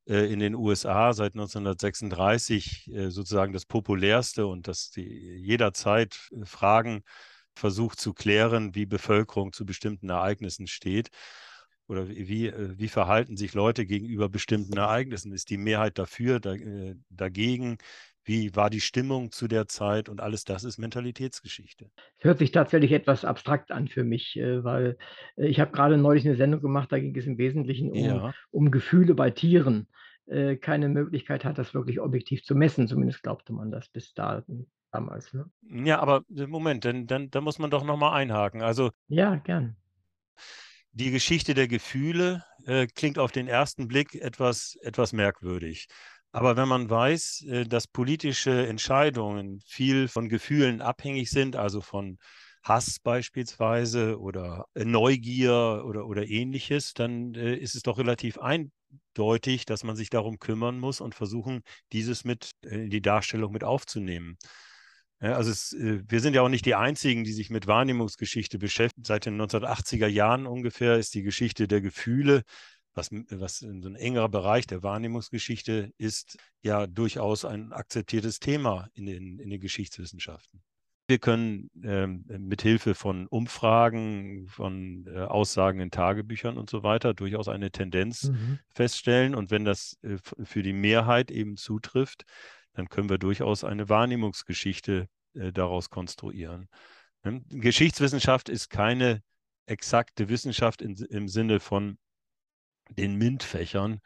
in den USA seit 1936 äh, sozusagen das populärste und das die jederzeit äh, Fragen versucht zu klären, wie Bevölkerung zu bestimmten Ereignissen steht oder wie, wie verhalten sich Leute gegenüber bestimmten Ereignissen? Ist die Mehrheit dafür, da, dagegen? Wie war die Stimmung zu der Zeit? Und alles das ist Mentalitätsgeschichte. Es hört sich tatsächlich etwas abstrakt an für mich, weil ich habe gerade neulich eine Sendung gemacht, da ging es im Wesentlichen um, ja. um Gefühle bei Tieren. Äh, keine Möglichkeit hat, das wirklich objektiv zu messen. Zumindest glaubte man das bis dahin damals. Ne? Ja, aber äh, Moment, dann, dann, dann muss man doch nochmal einhaken. Also ja, gern. Die Geschichte der Gefühle äh, klingt auf den ersten Blick etwas, etwas merkwürdig. Aber wenn man weiß, äh, dass politische Entscheidungen viel von Gefühlen abhängig sind, also von Hass beispielsweise oder Neugier oder, oder ähnliches, dann äh, ist es doch relativ ein, deutlich, dass man sich darum kümmern muss und versuchen, dieses mit äh, in die Darstellung mit aufzunehmen. Also es, äh, wir sind ja auch nicht die Einzigen, die sich mit Wahrnehmungsgeschichte beschäftigen. Seit den 1980er Jahren ungefähr ist die Geschichte der Gefühle was, was so ein engerer Bereich der Wahrnehmungsgeschichte ist, ja durchaus ein akzeptiertes Thema in den, in den Geschichtswissenschaften. Wir können ähm, mit Hilfe von Umfragen, von äh, Aussagen in Tagebüchern und so weiter durchaus eine Tendenz mhm. feststellen. Und wenn das äh, für die Mehrheit eben zutrifft, dann können wir durchaus eine Wahrnehmungsgeschichte äh, daraus konstruieren. Ne? Geschichtswissenschaft ist keine exakte Wissenschaft in, im Sinne von den MINT-Fächern,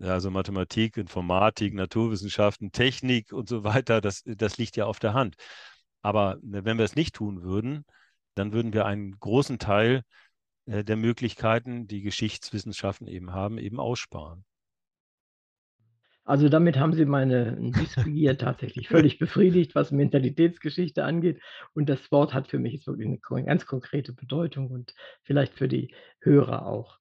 also Mathematik, Informatik, Naturwissenschaften, Technik und so weiter, das, das liegt ja auf der Hand. Aber äh, wenn wir es nicht tun würden, dann würden wir einen großen Teil äh, der Möglichkeiten, die Geschichtswissenschaften eben haben, eben aussparen. Also damit haben Sie meine Wissbegier [LAUGHS] tatsächlich völlig befriedigt, was Mentalitätsgeschichte angeht. Und das Wort hat für mich jetzt wirklich eine ganz konkrete Bedeutung und vielleicht für die Hörer auch.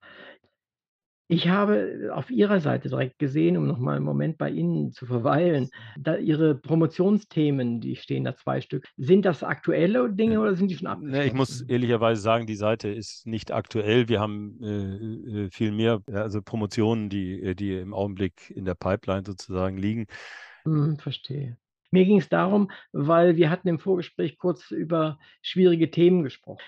Ich habe auf Ihrer Seite direkt gesehen, um noch mal 'n Moment bei Ihnen zu verweilen, da Ihre Promotionsthemen, die stehen da 2 Stück. Sind das aktuelle Dinge oder sind die schon abgeschlossen? Ne, ich muss ehrlicherweise sagen, die Seite ist nicht aktuell. Wir haben äh, äh, viel mehr, also Promotionen, die, äh, die im Augenblick in der Pipeline sozusagen liegen. Mhm, verstehe. Mir ging es darum, weil wir hatten im Vorgespräch kurz über schwierige Themen gesprochen.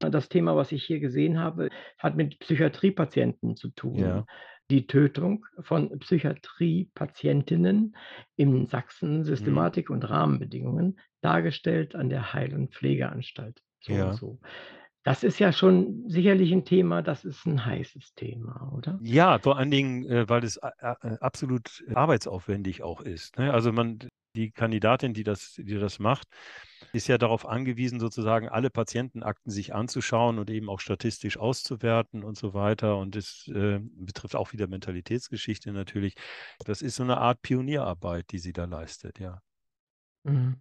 Das Thema, was ich hier gesehen habe, hat mit Psychiatriepatienten zu tun. Ja. Die Tötung von Psychiatriepatientinnen in Sachsen, mhm. Systematik mhm. und Rahmenbedingungen, dargestellt an der Heil- und Pflegeanstalt. So ja. und so. Das ist ja schon sicherlich ein Thema, das ist ein heißes Thema, oder? Ja, vor allen Dingen, äh, weil es äh, absolut arbeitsaufwendig auch ist. Ne? Also man, die Kandidatin, die das, die das macht, ist ja darauf angewiesen, sozusagen alle Patientenakten sich anzuschauen und eben auch statistisch auszuwerten und so weiter. Und das äh, betrifft auch wieder Mentalitätsgeschichte natürlich. Das ist so eine Art Pionierarbeit, die sie da leistet, ja. Mhm.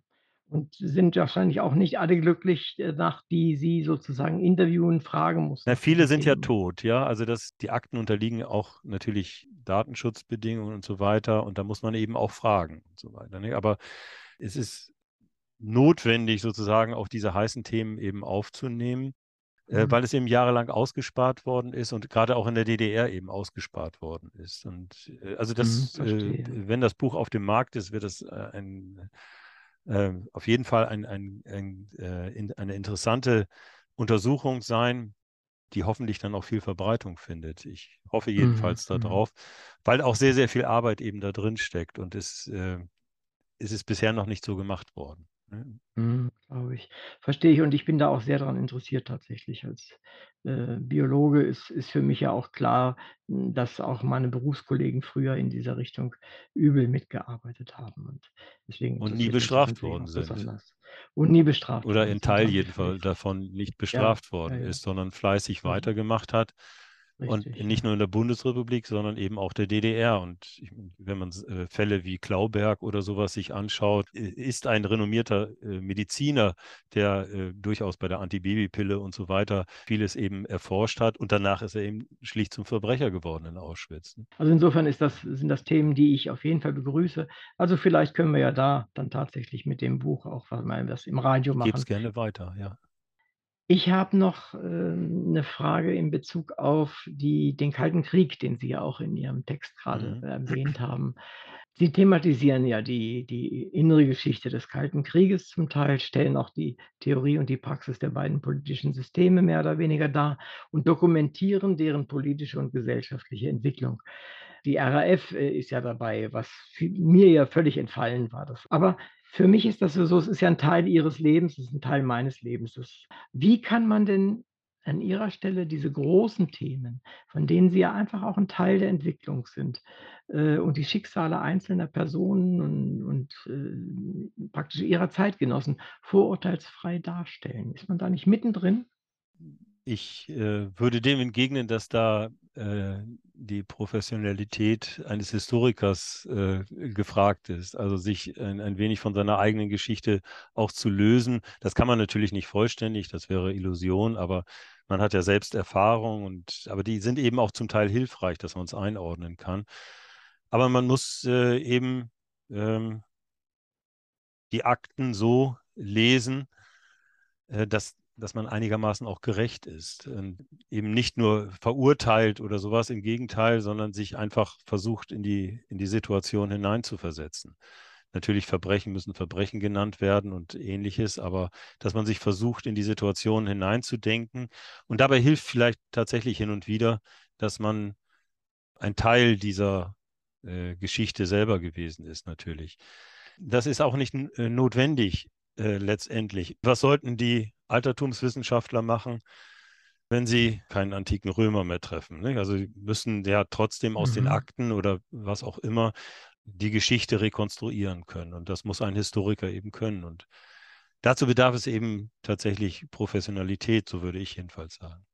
Und sind wahrscheinlich auch nicht alle glücklich, äh, nach die Sie sozusagen interviewen, fragen mussten. Na, viele sind ja tot, ja. Also das, die Akten unterliegen auch natürlich Datenschutzbedingungen und so weiter. Und da muss man eben auch fragen und so weiter. Ne? Aber es ist notwendig, sozusagen auch diese heißen Themen eben aufzunehmen, äh, mhm. weil es eben jahrelang ausgespart worden ist und gerade auch in der DDR eben ausgespart worden ist. Und äh, also das, mhm, äh, wenn das Buch auf dem Markt ist, wird es äh, ein, äh, auf jeden Fall ein, ein, ein, äh, in, eine interessante Untersuchung sein, die hoffentlich dann auch viel Verbreitung findet. Ich hoffe jedenfalls mhm. darauf, weil auch sehr, sehr viel Arbeit eben da drin steckt und es, es ist bisher noch nicht so gemacht worden. Ne? Mhm, glaube ich. Verstehe ich und ich bin da auch sehr daran interessiert tatsächlich. Als, äh, Biologe ist ist für mich ja auch klar, hm, dass auch meine Berufskollegen früher in dieser Richtung übel mitgearbeitet haben und deswegen Und nie bestraft worden sind. besonders. Und nie bestraft Oder in Teil jedenfalls davon nicht Ja, bestraft ja, worden ja. ist, sondern fleißig Mhm. weitergemacht hat. Und nicht nur in der Bundesrepublik, sondern eben auch der DDR. Und ich, wenn man äh, Fälle wie Klauberg oder sowas sich anschaut, ist ein renommierter äh, Mediziner, der äh, durchaus bei der Antibabypille und so weiter vieles eben erforscht hat. Und danach ist er eben schlicht zum Verbrecher geworden in Auschwitz. Ne? Also insofern das, sind das Themen, die ich auf jeden Fall begrüße. Also vielleicht können wir ja da dann tatsächlich mit dem Buch auch was im Radio machen. Gebe es gerne weiter, ja. Ich habe noch, ähm, 'ne Frage in Bezug auf die den Kalten Krieg, den Sie ja auch in Ihrem Text gerade Mhm. erwähnt haben. Sie thematisieren ja die die innere Geschichte des Kalten Krieges zum Teil, stellen auch die Theorie und die Praxis der beiden politischen Systeme mehr oder weniger dar und dokumentieren deren politische und gesellschaftliche Entwicklung. Die RAF, äh, ist ja dabei, was mir ja völlig entfallen war das. Aber für mich ist das so, es ist ja ein Teil ihres Lebens, es ist ein Teil meines Lebens. Wie kann man denn an Ihrer Stelle diese großen Themen, von denen Sie ja einfach auch ein Teil der Entwicklung sind, äh, und die Schicksale einzelner Personen und und, äh, praktisch ihrer Zeitgenossen vorurteilsfrei darstellen? Ist man da nicht mittendrin? Ich, äh, würde dem entgegnen, dass da äh, die Professionalität eines Historikers äh, gefragt ist. Also sich ein, ein, wenig von seiner eigenen Geschichte auch zu lösen. Das kann man natürlich nicht vollständig, das wäre Illusion, aber man hat ja selbst Erfahrung und aber die sind eben auch zum Teil hilfreich, dass man es einordnen kann. Aber man muss äh, eben ähm, die Akten so lesen, äh, dass dass man einigermaßen auch gerecht ist. Und eben nicht nur verurteilt oder sowas, im Gegenteil, sondern sich einfach versucht, in die, in die Situation hineinzuversetzen. Natürlich Verbrechen müssen Verbrechen genannt werden und ähnliches, aber dass man sich versucht, in die Situation hineinzudenken. Und dabei hilft vielleicht tatsächlich hin und wieder, dass man ein Teil dieser äh, Geschichte selber gewesen ist, natürlich. Das ist auch nicht äh, notwendig äh, letztendlich. Was sollten die Altertumswissenschaftler machen, wenn sie keinen antiken Römer mehr treffen? Nicht? Also sie müssen ja trotzdem aus mhm. den Akten oder was auch immer die Geschichte rekonstruieren können. Und das muss ein Historiker eben können. Und dazu bedarf es eben tatsächlich Professionalität, so würde ich jedenfalls sagen.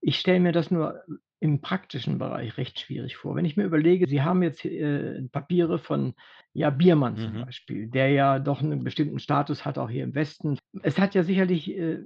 Ich stelle mir das nur im praktischen Bereich recht schwierig vor. Wenn ich mir überlege, Sie haben jetzt äh, Papiere von ja, Biermann zum mhm. Beispiel, der ja doch einen bestimmten Status hat, auch hier im Westen. Es hat ja sicherlich äh,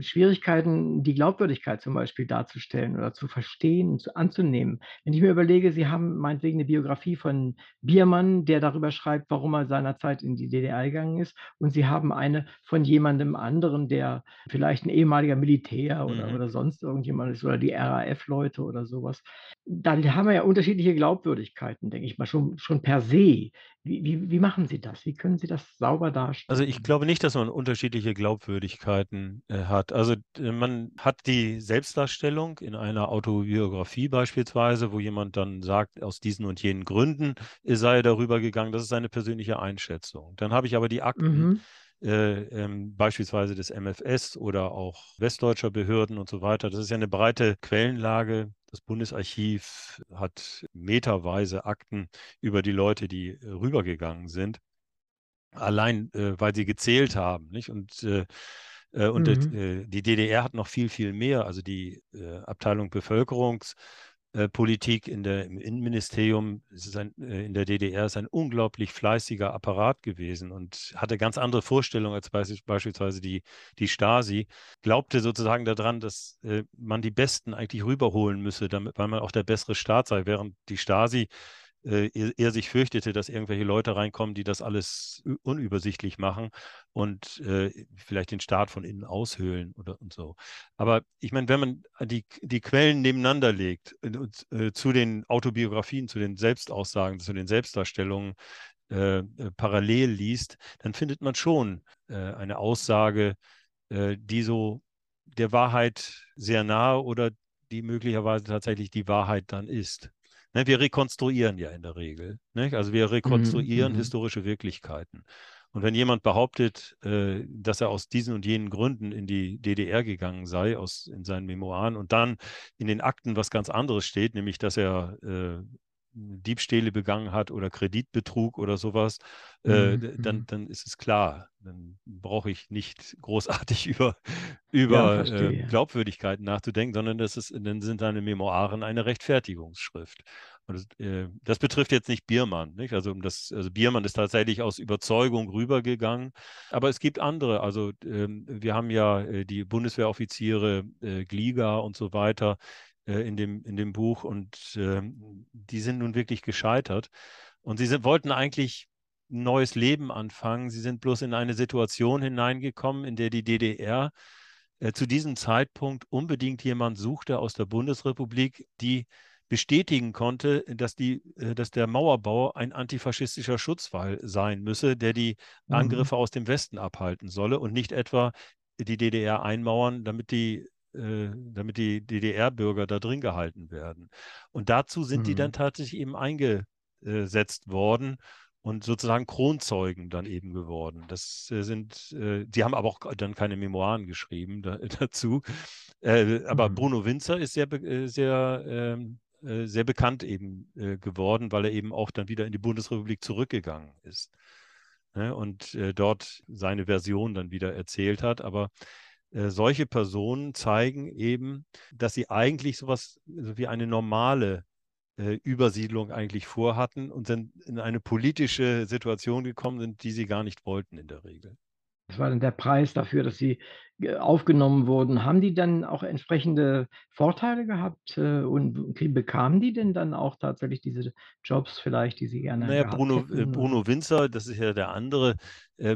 Schwierigkeiten, die Glaubwürdigkeit zum Beispiel darzustellen oder zu verstehen, zu, anzunehmen. Wenn ich mir überlege, Sie haben meinetwegen eine Biografie von Biermann, der darüber schreibt, warum er seinerzeit in die DDR gegangen ist, und Sie haben eine von jemandem anderen, der vielleicht ein ehemaliger Militär oder, mhm. oder sonst irgendjemand ist oder die RAF-Leute oder sowas. Dann haben wir ja unterschiedliche Glaubwürdigkeiten, denke ich mal, schon, schon per se. Wie, wie, wie machen Sie das? Wie können Sie das sauber darstellen? Also ich glaube nicht, dass man unterschiedliche Glaubwürdigkeiten äh, hat. Also man hat die Selbstdarstellung in einer Autobiografie beispielsweise, wo jemand dann sagt, aus diesen und jenen Gründen sei er darüber gegangen. Das ist seine persönliche Einschätzung. Dann habe ich aber die Akten. Mhm äh, ähm, beispielsweise des MFS oder auch westdeutscher Behörden und so weiter. Das ist ja eine breite Quellenlage. Das Bundesarchiv hat meterweise Akten über die Leute, die äh, rübergegangen sind. Allein, äh, weil sie gezählt haben. Nicht? Und äh, äh, und mhm. Äh, die DDR hat noch viel, viel mehr. Also die Abteilung Bevölkerungs- äh, Politik in der, im Innenministerium ist ein, äh, in der DDR ist ein unglaublich fleißiger Apparat gewesen und hatte ganz andere Vorstellungen als beispielsweise die, die Stasi. Glaubte sozusagen daran, dass äh, man die Besten eigentlich rüberholen müsse, damit, weil man auch der bessere Staat sei, während die Stasi äh, er, sich fürchtete, dass irgendwelche Leute reinkommen, die das alles unübersichtlich machen und äh, vielleicht den Staat von innen aushöhlen oder und so. Aber ich meine, wenn man die, die Quellen nebeneinander legt, äh, zu den Autobiografien, zu den Selbstaussagen, zu den Selbstdarstellungen äh, äh, parallel liest, dann findet man schon äh, eine Aussage, die so der Wahrheit sehr nahe oder die möglicherweise tatsächlich die Wahrheit dann ist. Ne, wir rekonstruieren ja in der Regel. Ne? Also wir rekonstruieren mhm. mhm. historische Wirklichkeiten. Und wenn jemand behauptet, äh, dass er aus diesen und jenen Gründen in die DDR gegangen sei, aus, in seinen Memoiren, und dann in den Akten was ganz anderes steht, nämlich dass er äh, Diebstähle begangen hat oder Kreditbetrug oder sowas, äh, mhm. dann, mhm. dann ist es klar. Dann brauche ich nicht großartig über, [LAUGHS] über ja, äh, Glaubwürdigkeiten nachzudenken, sondern das ist, dann sind deine Memoiren eine Rechtfertigungsschrift. Das, äh, das betrifft jetzt nicht Biermann. Nicht? Also, das, also Biermann ist tatsächlich aus Überzeugung rübergegangen. Aber es gibt andere. Also ähm, wir haben ja äh, die Bundeswehroffiziere, äh, Gliga und so weiter, äh, in, dem, in dem Buch und äh, die sind nun wirklich gescheitert. Und sie sind, wollten eigentlich ein neues Leben anfangen. Sie sind bloß in eine Situation hineingekommen, in der die DDR äh, zu diesem Zeitpunkt unbedingt jemand suchte aus der Bundesrepublik, die bestätigen konnte, dass, die, äh, dass der Mauerbau ein antifaschistischer Schutzwall sein müsse, der die mhm. Angriffe mhm. aus dem Westen abhalten solle und nicht etwa die DDR einmauern, damit die äh, damit die DDR-Bürger da drin gehalten werden. Und dazu sind mhm. die dann mhm. tatsächlich eben eingesetzt worden und sozusagen Kronzeugen dann eben geworden. Das äh, sind, äh, die haben aber auch dann keine Memoiren geschrieben da, [LAUGHS] dazu. Äh, aber mhm. Bruno Winzer ist sehr, äh, sehr, ähm, äh, sehr bekannt eben geworden, weil er eben auch dann wieder in die Bundesrepublik zurückgegangen ist. Ne? Und dort seine Version dann wieder erzählt hat. Aber äh, solche Personen zeigen eben, dass sie eigentlich sowas wie eine normale äh, Übersiedlung eigentlich vorhatten und sind in eine politische Situation gekommen sind, die sie gar nicht wollten in der Regel. Das war dann der Preis dafür, dass sie äh, aufgenommen wurden. Haben die dann auch entsprechende Vorteile gehabt äh, und bekamen die denn dann auch tatsächlich diese Jobs vielleicht, die sie gerne naja, Bruno, hätten? Bruno Winzer, das ist ja der andere.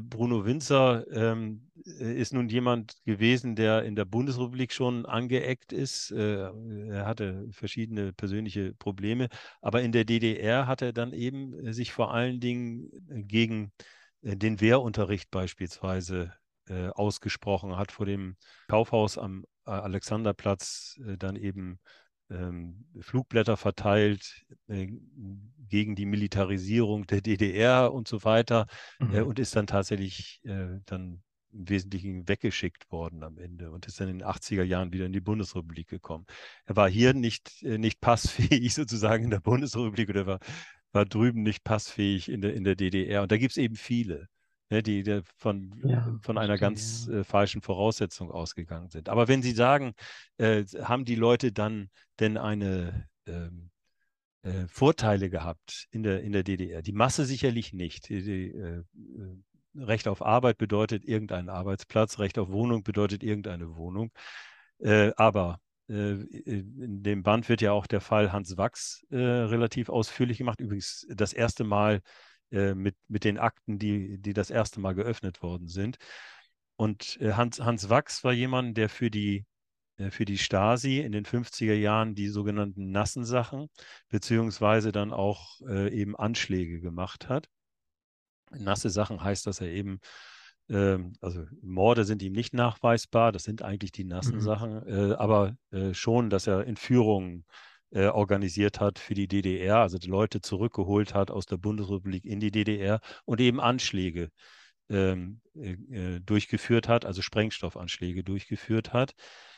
Bruno Winzer ähm, äh, ist nun jemand gewesen, der in der Bundesrepublik schon angeeckt ist. Äh, er hatte verschiedene persönliche Probleme, aber in der DDR hat er dann eben sich vor allen Dingen gegen den Wehrunterricht beispielsweise ausgesprochen, hat vor dem Kaufhaus am Alexanderplatz dann eben ähm, Flugblätter verteilt äh, gegen die Militarisierung der DDR und so weiter äh, mhm. äh, und ist dann tatsächlich äh, dann im Wesentlichen weggeschickt worden am Ende und ist dann in den 80er Jahren wieder in die Bundesrepublik gekommen. Er war hier nicht, äh, nicht passfähig [LAUGHS] sozusagen in der Bundesrepublik oder war, war drüben nicht passfähig in der, in der DDR. Und da gibt es eben viele ne, die, die von, ja, von einer ganz ja. äh, falschen Voraussetzung ausgegangen sind. Aber wenn Sie sagen, äh, haben die Leute dann denn eine ähm, äh, Vorteile gehabt in der, in der DDR? Die Masse sicherlich nicht. Die, die, äh, äh, Recht auf Arbeit bedeutet irgendeinen Arbeitsplatz, Recht auf Wohnung bedeutet irgendeine Wohnung. Äh, aber in dem Band wird ja auch der Fall Hans Wachs relativ ausführlich gemacht. Übrigens das erste Mal äh, mit, mit den Akten, die, die das erste Mal geöffnet worden sind. Und äh, Hans, Hans Wachs war jemand, der für die, äh, für die Stasi in den 50er Jahren die sogenannten nassen Sachen, beziehungsweise dann auch äh, eben Anschläge gemacht hat. Nasse Sachen heißt, dass er eben also Morde sind ihm nicht nachweisbar, das sind eigentlich die nassen mhm. Sachen, äh, aber äh, schon, dass er Entführungen äh, organisiert hat für die DDR, also die Leute zurückgeholt hat aus der Bundesrepublik in die DDR und eben Anschläge ähm, äh, äh durchgeführt hat, also Sprengstoffanschläge durchgeführt hat.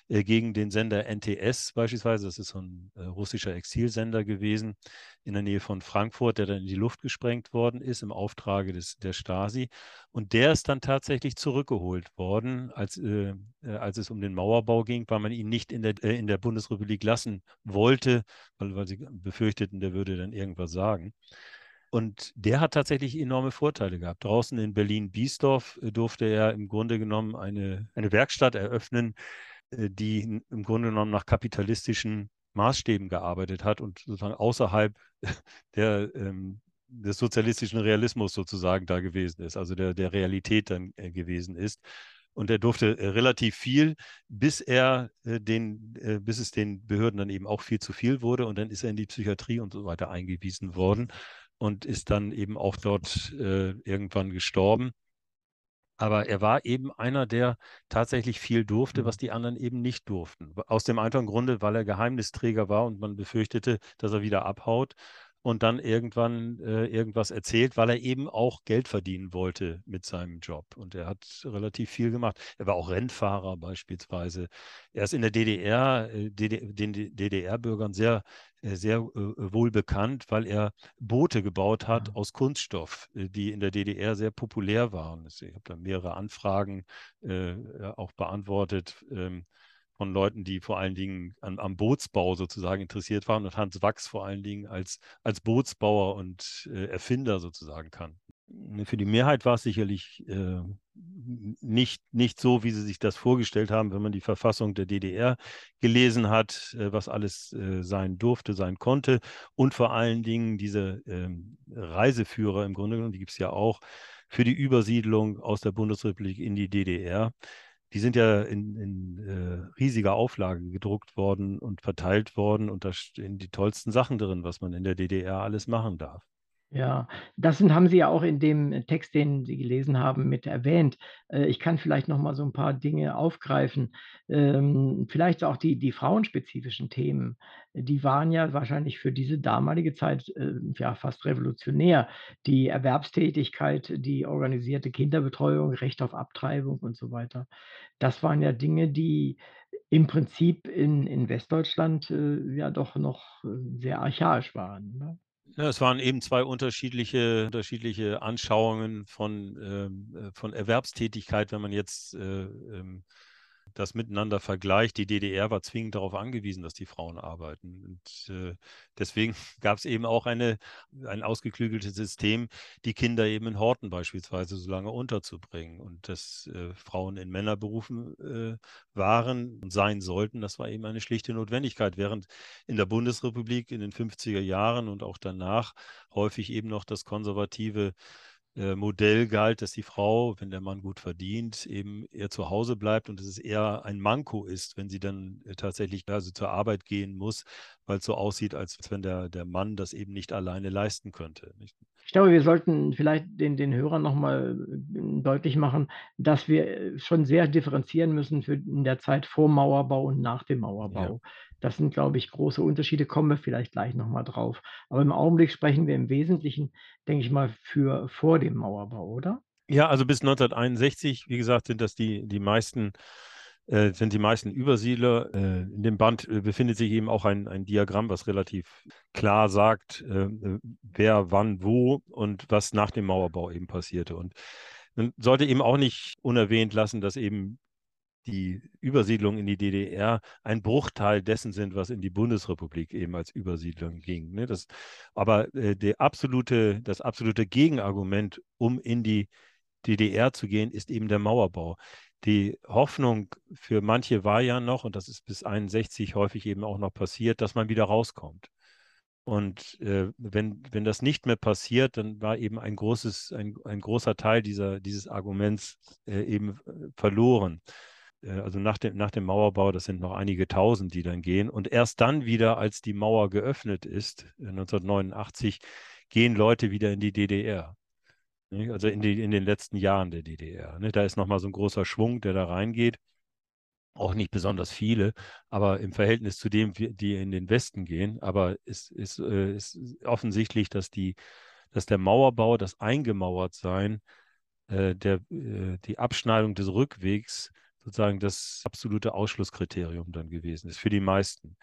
Äh, gegen den Sender NTS beispielsweise. Das ist so ein äh, russischer Exilsender gewesen in der Nähe von Frankfurt, der dann in die Luft gesprengt worden ist im Auftrage des, der Stasi. Und der ist dann tatsächlich zurückgeholt worden, als, äh, äh als es um den Mauerbau ging, weil man ihn nicht in der, äh, in der Bundesrepublik lassen wollte, weil, weil sie befürchteten, der würde dann irgendwas sagen. Und der hat tatsächlich enorme Vorteile gehabt. Draußen in Berlin-Biesdorf durfte er im Grunde genommen eine, eine Werkstatt eröffnen, die im Grunde genommen nach kapitalistischen Maßstäben gearbeitet hat und sozusagen außerhalb [LAUGHS] der, ähm, des sozialistischen Realismus sozusagen da gewesen ist, also der, der Realität dann äh, gewesen ist. Und er durfte äh, relativ viel, bis er äh, den, äh, bis es den Behörden dann eben auch viel zu viel wurde. Und dann ist er in die Psychiatrie und so weiter eingewiesen worden und ist dann eben auch dort äh, irgendwann gestorben. Aber er war eben einer, der tatsächlich viel durfte, was mhm. die anderen eben nicht durften. Aus dem einfachen Grunde, weil er Geheimnisträger war und man befürchtete, dass er wieder abhaut und dann irgendwann äh, irgendwas erzählt, weil er eben auch Geld verdienen wollte mit seinem Job. Und er hat relativ viel gemacht. Er war auch Rennfahrer beispielsweise. Er ist in der DDR, äh, DD, den DDR-Bürgern sehr, äh, sehr äh, wohl bekannt, weil er Boote gebaut hat ja. aus Kunststoff, äh, die in der DDR sehr populär waren. Ich habe da mehrere Anfragen äh, auch beantwortet. Ähm, von Leuten, die vor allen Dingen an, am Bootsbau sozusagen interessiert waren und Hans Wachs vor allen Dingen als, als Bootsbauer und äh, Erfinder sozusagen kann. Für die Mehrheit war es sicherlich äh, nicht, nicht so, wie sie sich das vorgestellt haben, wenn man die Verfassung der DDR gelesen hat, äh, was alles äh, sein durfte, sein konnte. Und vor allen Dingen diese ähm, Reiseführer im Grunde genommen, die gibt es ja auch, für die Übersiedlung aus der Bundesrepublik in die DDR die sind ja in, in äh, riesiger Auflage gedruckt worden und verteilt worden und da stehen die tollsten Sachen drin, was man in der DDR alles machen darf. Ja, das sind haben Sie ja auch in dem Text, den Sie gelesen haben, mit erwähnt. Äh, ich kann vielleicht noch mal so ein paar Dinge aufgreifen. Ähm, vielleicht auch die die frauenspezifischen Themen. Die waren ja wahrscheinlich für diese damalige Zeit, äh, ja, fast revolutionär. Die Erwerbstätigkeit, die organisierte Kinderbetreuung, Recht auf Abtreibung und so weiter. Das waren ja Dinge, die im Prinzip in in Westdeutschland, äh, ja doch noch, sehr archaisch waren, ne? Ja, es waren eben zwei unterschiedliche, unterschiedliche Anschauungen von, ähm, äh, von Erwerbstätigkeit, wenn man jetzt äh, ähm, das miteinander vergleicht. Die DDR war zwingend darauf angewiesen, dass die Frauen arbeiten. Und äh, deswegen [LAUGHS] gab es eben auch eine, ein ausgeklügeltes System, die Kinder eben in Horten beispielsweise so lange unterzubringen. Und dass äh, Frauen in Männerberufen äh, waren und sein sollten, das war eben eine schlichte Notwendigkeit. Während in der Bundesrepublik in den 50er Jahren und auch danach häufig eben noch das konservative Modell galt, dass die Frau, wenn der Mann gut verdient, eben eher zu Hause bleibt und dass es eher ein Manko ist, wenn sie dann äh, tatsächlich also zur Arbeit gehen muss, weil es so aussieht, als wenn der, der Mann das eben nicht alleine leisten könnte. Ich glaube, wir sollten vielleicht den, den Hörern nochmal äh, deutlich machen, dass wir schon sehr differenzieren müssen für in der Zeit vor Mauerbau und nach dem Mauerbau. Ja. Das sind, glaube ich, große Unterschiede, kommen wir vielleicht gleich nochmal drauf. Aber im Augenblick sprechen wir im Wesentlichen, denke ich mal, für vor dem Mauerbau, oder? Ja, also bis 1961, wie gesagt, sind das die, die meisten äh, sind die meisten Übersiedler. Äh, in dem Band äh, befindet sich eben auch ein, ein Diagramm, was relativ klar sagt, wer wann wo und was nach dem Mauerbau eben passierte. Und man sollte eben auch nicht unerwähnt lassen, dass eben die Übersiedlung in die DDR ein Bruchteil dessen sind, was in die Bundesrepublik eben als Übersiedlung ging. Ne? Das, aber äh, absolute, das absolute Gegenargument, um in die DDR zu gehen, ist eben der Mauerbau. Die Hoffnung für manche war ja noch, und das ist bis 61 häufig eben auch noch passiert, dass man wieder rauskommt. Und äh, wenn, wenn das nicht mehr passiert, dann war eben ein großes, ein, ein großer Teil dieser, dieses Arguments äh, eben äh, verloren. Äh, also nach dem, nach dem Mauerbau, das sind noch einige tausend, die dann gehen. Und erst dann wieder, als die Mauer geöffnet ist, 1989, äh, gehen Leute wieder in die DDR. Also in, die, in den letzten Jahren der DDR. Da ist nochmal so ein großer Schwung, der da reingeht. Auch nicht besonders viele, aber im Verhältnis zu dem, die in den Westen gehen. Aber es ist, äh, ist offensichtlich, dass, die, dass der Mauerbau, das Eingemauertsein, der, die Abschneidung des Rückwegs sozusagen das absolute Ausschlusskriterium dann gewesen ist für die meisten.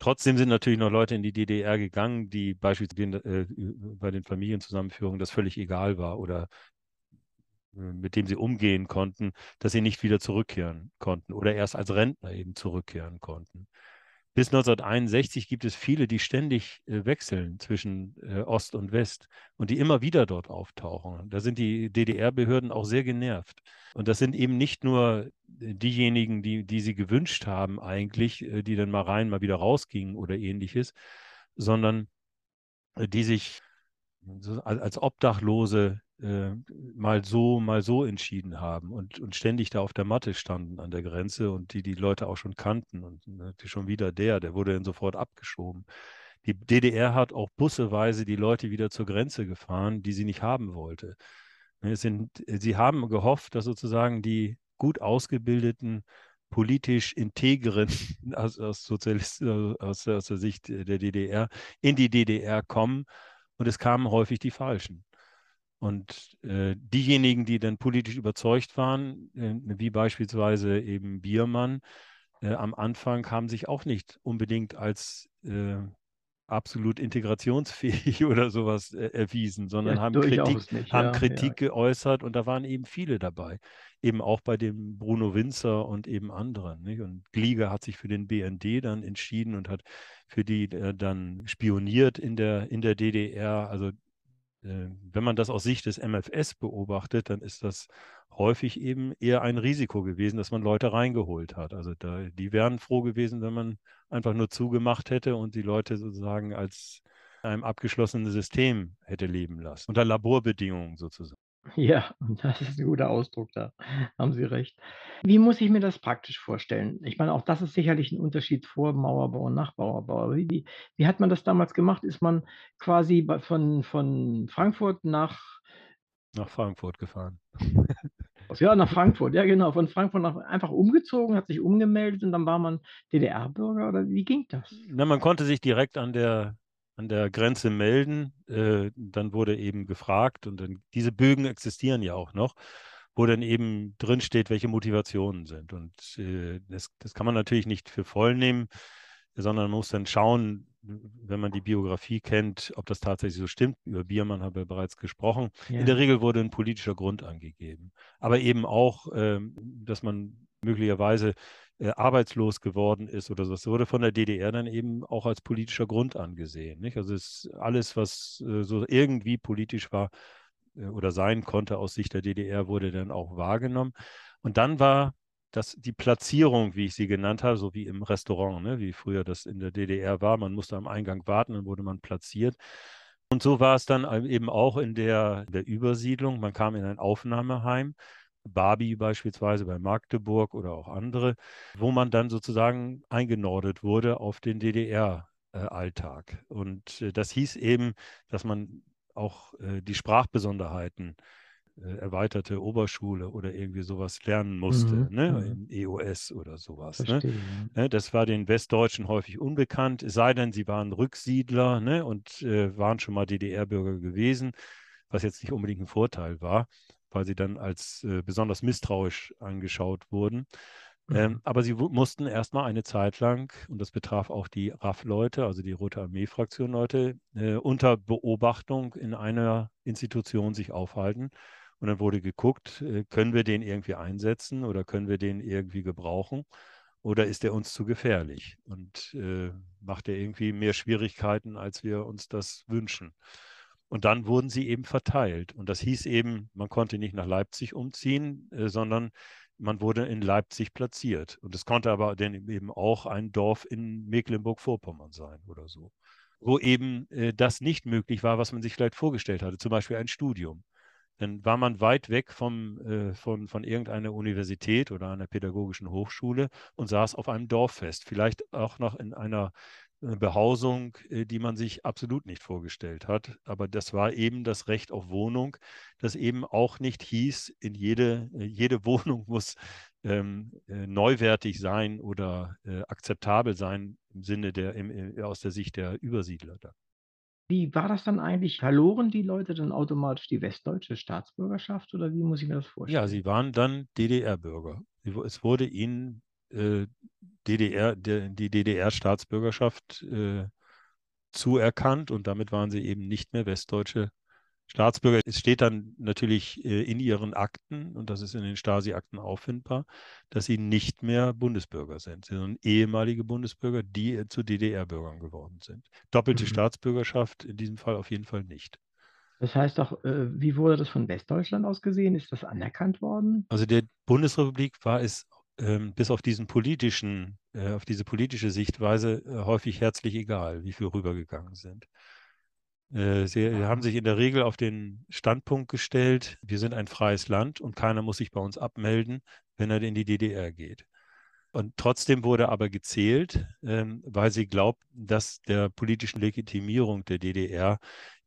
Trotzdem sind natürlich noch Leute in die DDR gegangen, die beispielsweise äh, bei den Familienzusammenführungen das völlig egal war oder äh, mit dem sie umgehen konnten, dass sie nicht wieder zurückkehren konnten oder erst als Rentner eben zurückkehren konnten. Bis 1961 gibt es viele, die ständig äh, wechseln zwischen äh, Ost und West und die immer wieder dort auftauchen. Da sind die DDR-Behörden auch sehr genervt. Und das sind eben nicht nur äh, diejenigen, die, die sie gewünscht haben eigentlich, die dann mal rein, mal wieder rausgingen oder ähnliches, sondern die sich als Obdachlose äh, mal so, mal so entschieden haben und, und ständig da auf der Matte standen an der Grenze und die die Leute auch schon kannten und ne, schon wieder der, der wurde dann sofort abgeschoben. Die DDR hat auch busseweise die Leute wieder zur Grenze gefahren, die sie nicht haben wollte. Ne, sind, sie haben gehofft, dass sozusagen die gut ausgebildeten, politisch integren [LAUGHS] aus, aus, Sozialist, aus, aus der Sicht der DDR in die DDR kommen und es kamen häufig die Falschen. Und äh, diejenigen, die dann politisch überzeugt waren, äh, wie beispielsweise eben Biermann, äh, am Anfang haben sich auch nicht unbedingt als äh, absolut integrationsfähig [LAUGHS] oder sowas äh, erwiesen, sondern ja, haben Kritik, nicht, haben ja, Kritik ja. geäußert und da waren eben viele dabei. Eben auch bei dem Bruno Winzer und eben anderen. Nicht? Und Glieger hat sich für den BND dann entschieden und hat für die äh, dann spioniert in der, in der DDR. Also wenn man das aus Sicht des MFS beobachtet, dann ist das häufig eben eher ein Risiko gewesen, dass man Leute reingeholt hat. Also da, die wären froh gewesen, wenn man einfach nur zugemacht hätte und die Leute sozusagen als einem abgeschlossenen System hätte leben lassen, unter Laborbedingungen sozusagen. Ja, das ist ein guter Ausdruck, da haben Sie recht. Wie muss ich mir das praktisch vorstellen? Ich meine, auch das ist sicherlich ein Unterschied vor Mauerbau und nach Mauerbau. Wie, wie hat man das damals gemacht? Ist man quasi von, von Frankfurt nach. Nach Frankfurt gefahren. Ja, nach Frankfurt, ja genau. Von Frankfurt nach einfach umgezogen, hat sich umgemeldet und dann war man DDR-Bürger oder wie ging das? Na, man konnte sich direkt an der an der Grenze melden. Äh, dann wurde eben gefragt und dann, diese Bögen existieren ja auch noch, wo dann eben drinsteht, welche Motivationen sind. Und äh, das, das kann man natürlich nicht für voll nehmen, sondern man muss dann schauen, wenn man die Biografie kennt, ob das tatsächlich so stimmt. Über Biermann haben wir bereits gesprochen. Ja. In der Regel wurde ein politischer Grund angegeben. Aber eben auch, ähm, dass man möglicherweise äh, arbeitslos geworden ist oder so. Das wurde von der DDR dann eben auch als politischer Grund angesehen. Nicht? Also es alles, was äh, so irgendwie politisch war äh, oder sein konnte aus Sicht der DDR, wurde dann auch wahrgenommen. Und dann war das die Platzierung, wie ich sie genannt habe, so wie im Restaurant, ne? wie früher das in der DDR war. Man musste am Eingang warten, dann wurde man platziert. Und so war es dann eben auch in der, der Übersiedlung. Man kam in ein Aufnahmeheim, Barbie beispielsweise bei Magdeburg oder auch andere, wo man dann sozusagen eingenordet wurde auf den DDR-Alltag. Und äh, das hieß eben, dass man auch äh, die Sprachbesonderheiten äh, erweiterte Oberschule oder irgendwie sowas lernen musste, Mhm, ne? mhm. im EOS oder sowas. Ne? Verstehe. Ne, Das war den Westdeutschen häufig unbekannt, es sei denn, sie waren Rücksiedler ne? und äh, waren schon mal DDR-Bürger gewesen, was jetzt nicht unbedingt ein Vorteil war, weil sie dann als äh, besonders misstrauisch angeschaut wurden. Ähm, Mhm. aber sie mussten erstmal eine Zeit lang, und das betraf auch die RAF-Leute, also die Rote Armee-Fraktion-Leute, äh, unter Beobachtung in einer Institution sich aufhalten. Und dann wurde geguckt, äh, können wir den irgendwie einsetzen oder können wir den irgendwie gebrauchen oder ist er uns zu gefährlich und äh, macht er irgendwie mehr Schwierigkeiten, als wir uns das wünschen. Und dann wurden sie eben verteilt. Und das hieß eben, man konnte nicht nach Leipzig umziehen, äh, sondern man wurde in Leipzig platziert. Und es konnte aber dann eben auch ein Dorf in Mecklenburg-Vorpommern sein oder so, wo eben äh, das nicht möglich war, was man sich vielleicht vorgestellt hatte, zum Beispiel ein Studium. Dann war man weit weg vom, äh, von, von irgendeiner Universität oder einer pädagogischen Hochschule und saß auf einem Dorffest, vielleicht auch noch in einer äh, Behausung, äh, die man sich absolut nicht vorgestellt hat. Aber das war eben das Recht auf Wohnung, das eben auch nicht hieß, in jede, äh, jede [LAUGHS] Wohnung muss ähm, äh, neuwertig sein oder äh, akzeptabel sein im Sinne der, im, aus der Sicht der Übersiedler. Da. Wie war das dann eigentlich? Verloren die Leute dann automatisch die westdeutsche Staatsbürgerschaft oder wie muss ich mir das Ja, vorstellen? sie waren dann DDR-Bürger. Es wurde ihnen äh, DDR, die DDR-Staatsbürgerschaft äh, zuerkannt und damit waren sie eben nicht mehr westdeutsche Staatsbürger. Es steht dann natürlich äh, in ihren Akten, und das ist in den Stasi-Akten auffindbar, dass sie nicht mehr Bundesbürger sind, sondern ehemalige Bundesbürger, die zu DDR-Bürgern geworden sind. Doppelte Mhm. Staatsbürgerschaft in diesem Fall auf jeden Fall nicht. Das heißt äh, wie wurde das von Westdeutschland aus gesehen? Ist das anerkannt worden? Also der Bundesrepublik war es ähm, bis auf diesen politischen, äh, auf diese politische Sichtweise äh, häufig herzlich egal, wie viel rübergegangen sind. Äh, sie haben sich in der Regel auf den Standpunkt gestellt, wir sind ein freies Land und keiner muss sich bei uns abmelden, wenn er in die DDR geht. Und trotzdem wurde aber gezählt, ähm, weil sie glaubten, dass der politischen Legitimierung der DDR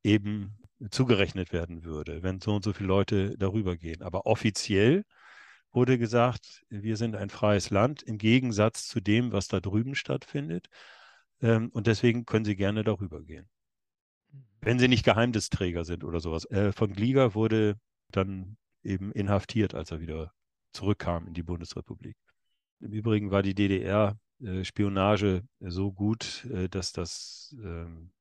eben zugerechnet werden würde, wenn so und so viele Leute darüber gehen. Aber offiziell wurde gesagt, wir sind ein freies Land im Gegensatz zu dem, was da drüben stattfindet. Ähm, und deswegen können Sie gerne darüber gehen. Wenn Sie nicht Geheimnisträger sind oder sowas. Äh, von Glieger wurde dann eben inhaftiert, als er wieder zurückkam in die Bundesrepublik. Im Übrigen war die DDR-Spionage so gut, äh, dass das ähm,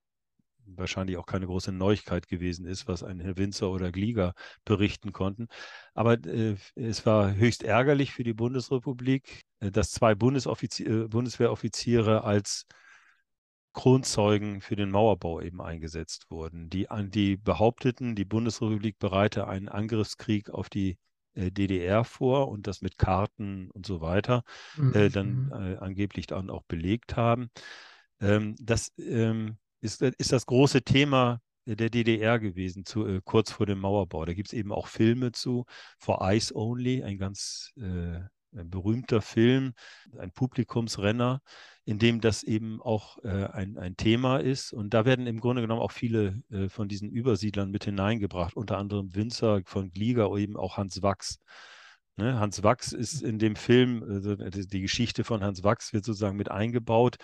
wahrscheinlich auch keine große Neuigkeit gewesen ist, was ein Herr Winzer oder Glieger berichten konnten. Aber äh, es war höchst ärgerlich für die Bundesrepublik, äh, dass zwei Bundesoffizier, äh, Bundeswehroffiziere als Kronzeugen für den Mauerbau eben eingesetzt wurden, die, die behaupteten, die Bundesrepublik bereite einen Angriffskrieg auf die äh, DDR vor und das mit Karten und so weiter äh, Mhm. dann Mhm. äh, angeblich dann auch belegt haben. Ähm, das ähm, ist, ist das große Thema der DDR gewesen, zu, äh, kurz vor dem Mauerbau. Da gibt es eben auch Filme zu, For Eyes Only, ein ganz äh, ein berühmter Film, ein Publikumsrenner, in dem das eben auch äh, ein, ein Thema ist. Und da werden im Grunde genommen auch viele äh, von diesen Übersiedlern mit hineingebracht, unter anderem Winzer von Glieger oder eben auch Hans Wachs. Ne? Hans Wachs ist in dem Film, also die Geschichte von Hans Wachs wird sozusagen mit eingebaut.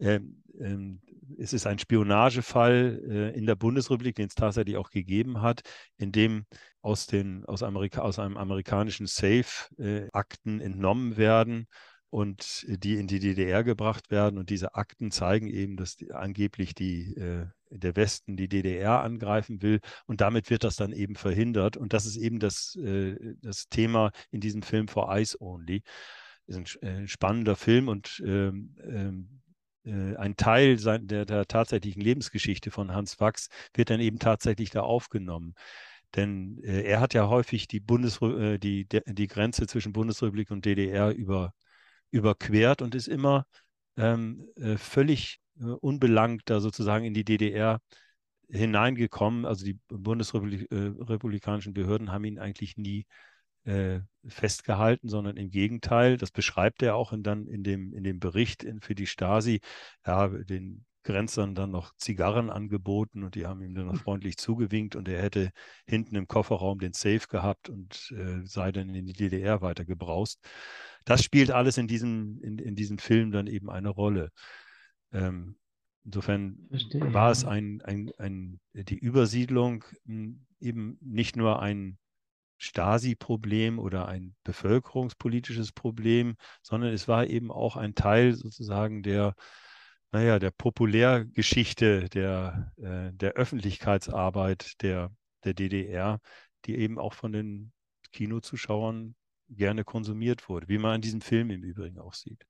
Ähm, ähm, es ist ein Spionagefall äh, in der Bundesrepublik, den es tatsächlich auch gegeben hat, in dem aus, den, aus, Amerika, aus einem amerikanischen Safe äh, Akten entnommen werden und die in die DDR gebracht werden. Und diese Akten zeigen eben, dass die, angeblich die, äh, der Westen die DDR angreifen will. Und damit wird das dann eben verhindert. Und das ist eben das, äh, das Thema in diesem Film For Eyes Only. Das ist ein äh, spannender Film und ähm, ähm, ein Teil der, der, tatsächlichen Lebensgeschichte von Hans Wachs wird dann eben tatsächlich da aufgenommen. Denn äh, er hat ja häufig die, Bundes, äh, die, die Grenze zwischen Bundesrepublik und DDR über, überquert und ist immer ähm, äh, völlig unbelangt da sozusagen in die DDR hineingekommen. Also die bundesrepublikanischen Behörden haben ihn eigentlich nie äh, festgehalten, sondern im Gegenteil, das beschreibt er auch in, dann in dem, in dem Bericht in, für die Stasi, ja, den Grenzern dann noch Zigarren angeboten und die haben ihm dann noch hm. freundlich zugewinkt und er hätte hinten im Kofferraum den Safe gehabt und äh, sei dann in die DDR weiter gebraust. Das spielt alles in diesem, in, in diesem Film dann eben eine Rolle. Ähm, insofern Verstehe, war ja. es ein, ein, ein, die Übersiedlung hm, eben nicht nur ein Stasi-Problem oder ein bevölkerungspolitisches Problem, sondern es war eben auch ein Teil sozusagen der naja, der Populärgeschichte, der, äh, der Öffentlichkeitsarbeit der, der DDR, die eben auch von den Kinozuschauern gerne konsumiert wurde, wie man an diesem Film im Übrigen auch sieht.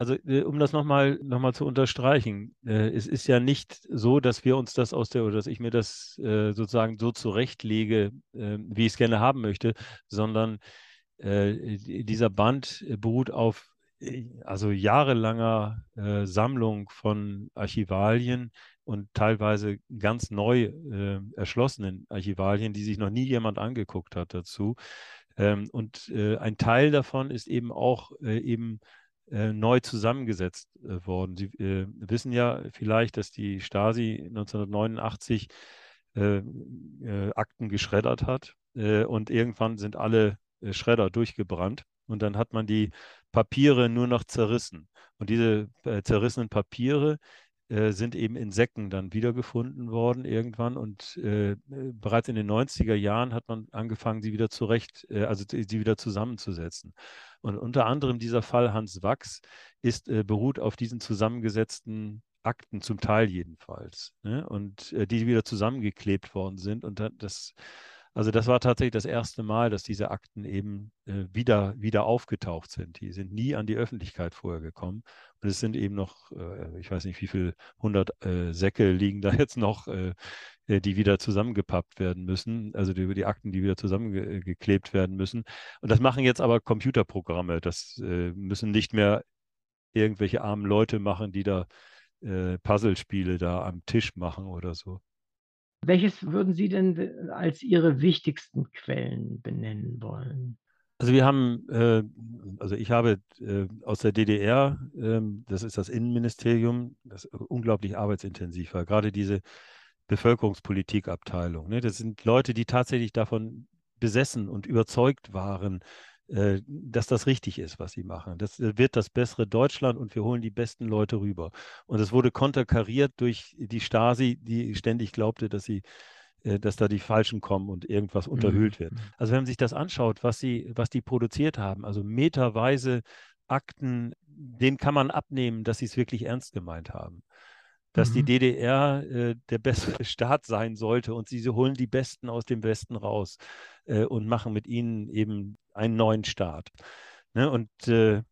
Also äh, um das nochmal noch mal zu unterstreichen, äh, es ist ja nicht so, dass wir uns das aus der, oder dass ich mir das äh, sozusagen so zurechtlege, äh, wie ich es gerne haben möchte, sondern äh, dieser Band beruht auf also jahrelanger äh, Sammlung von Archivalien und teilweise ganz neu äh, erschlossenen Archivalien, die sich noch nie jemand angeguckt hat dazu. Ähm, und äh, ein Teil davon ist eben auch äh, eben äh, neu zusammengesetzt äh, worden. Sie wissen ja vielleicht, dass die Stasi 1989 Akten geschreddert hat und irgendwann sind alle Schredder durchgebrannt. Und dann hat man die Papiere nur noch zerrissen. Und diese äh, zerrissenen Papiere äh, sind eben in Säcken dann wiedergefunden worden irgendwann. Und äh, bereits in den 90er Jahren hat man angefangen, sie wieder zurecht, äh, also sie wieder zusammenzusetzen. Und unter anderem dieser Fall Hans Wachs ist, äh, beruht auf diesen zusammengesetzten Akten, zum Teil jedenfalls. Ne? Und äh, die wieder zusammengeklebt worden sind. Und das also das war tatsächlich das erste Mal, dass diese Akten eben äh, wieder, wieder aufgetaucht sind. Die sind nie an die Öffentlichkeit vorher gekommen. Und es sind eben noch, äh, ich weiß nicht, wie viele hundert äh, Säcke liegen da [LAUGHS] jetzt noch, äh, äh, die wieder zusammengepappt werden müssen. Also die, die Akten, die wieder zusammengeklebt werden müssen. Und das machen jetzt aber Computerprogramme. Das äh, müssen nicht mehr irgendwelche armen Leute machen, die da Puzzlespiele da am Tisch machen oder so. Welches würden Sie denn als Ihre wichtigsten Quellen benennen wollen? Also wir haben, äh, also ich habe äh, aus der DDR, äh, das ist das Innenministerium, das unglaublich arbeitsintensiv war, gerade diese Bevölkerungspolitikabteilung. Ne? Das sind Leute, die tatsächlich davon besessen und überzeugt waren, dass das richtig ist, was sie machen. Das äh, wird das bessere Deutschland und wir holen die besten Leute rüber. Und es wurde konterkariert durch die Stasi, die ständig glaubte, dass sie äh, dass da die Falschen kommen und irgendwas mhm. unterhöhlt wird. Mhm. Also wenn man sich das anschaut, was sie, was die produziert haben, also meterweise Akten, denen kann man abnehmen, dass sie es wirklich ernst gemeint haben dass mhm. die DDR äh, der bessere [LAUGHS] Staat sein sollte und sie, sie holen die Besten aus dem Westen raus äh, und machen mit ihnen eben einen neuen Staat. Ne? Und äh,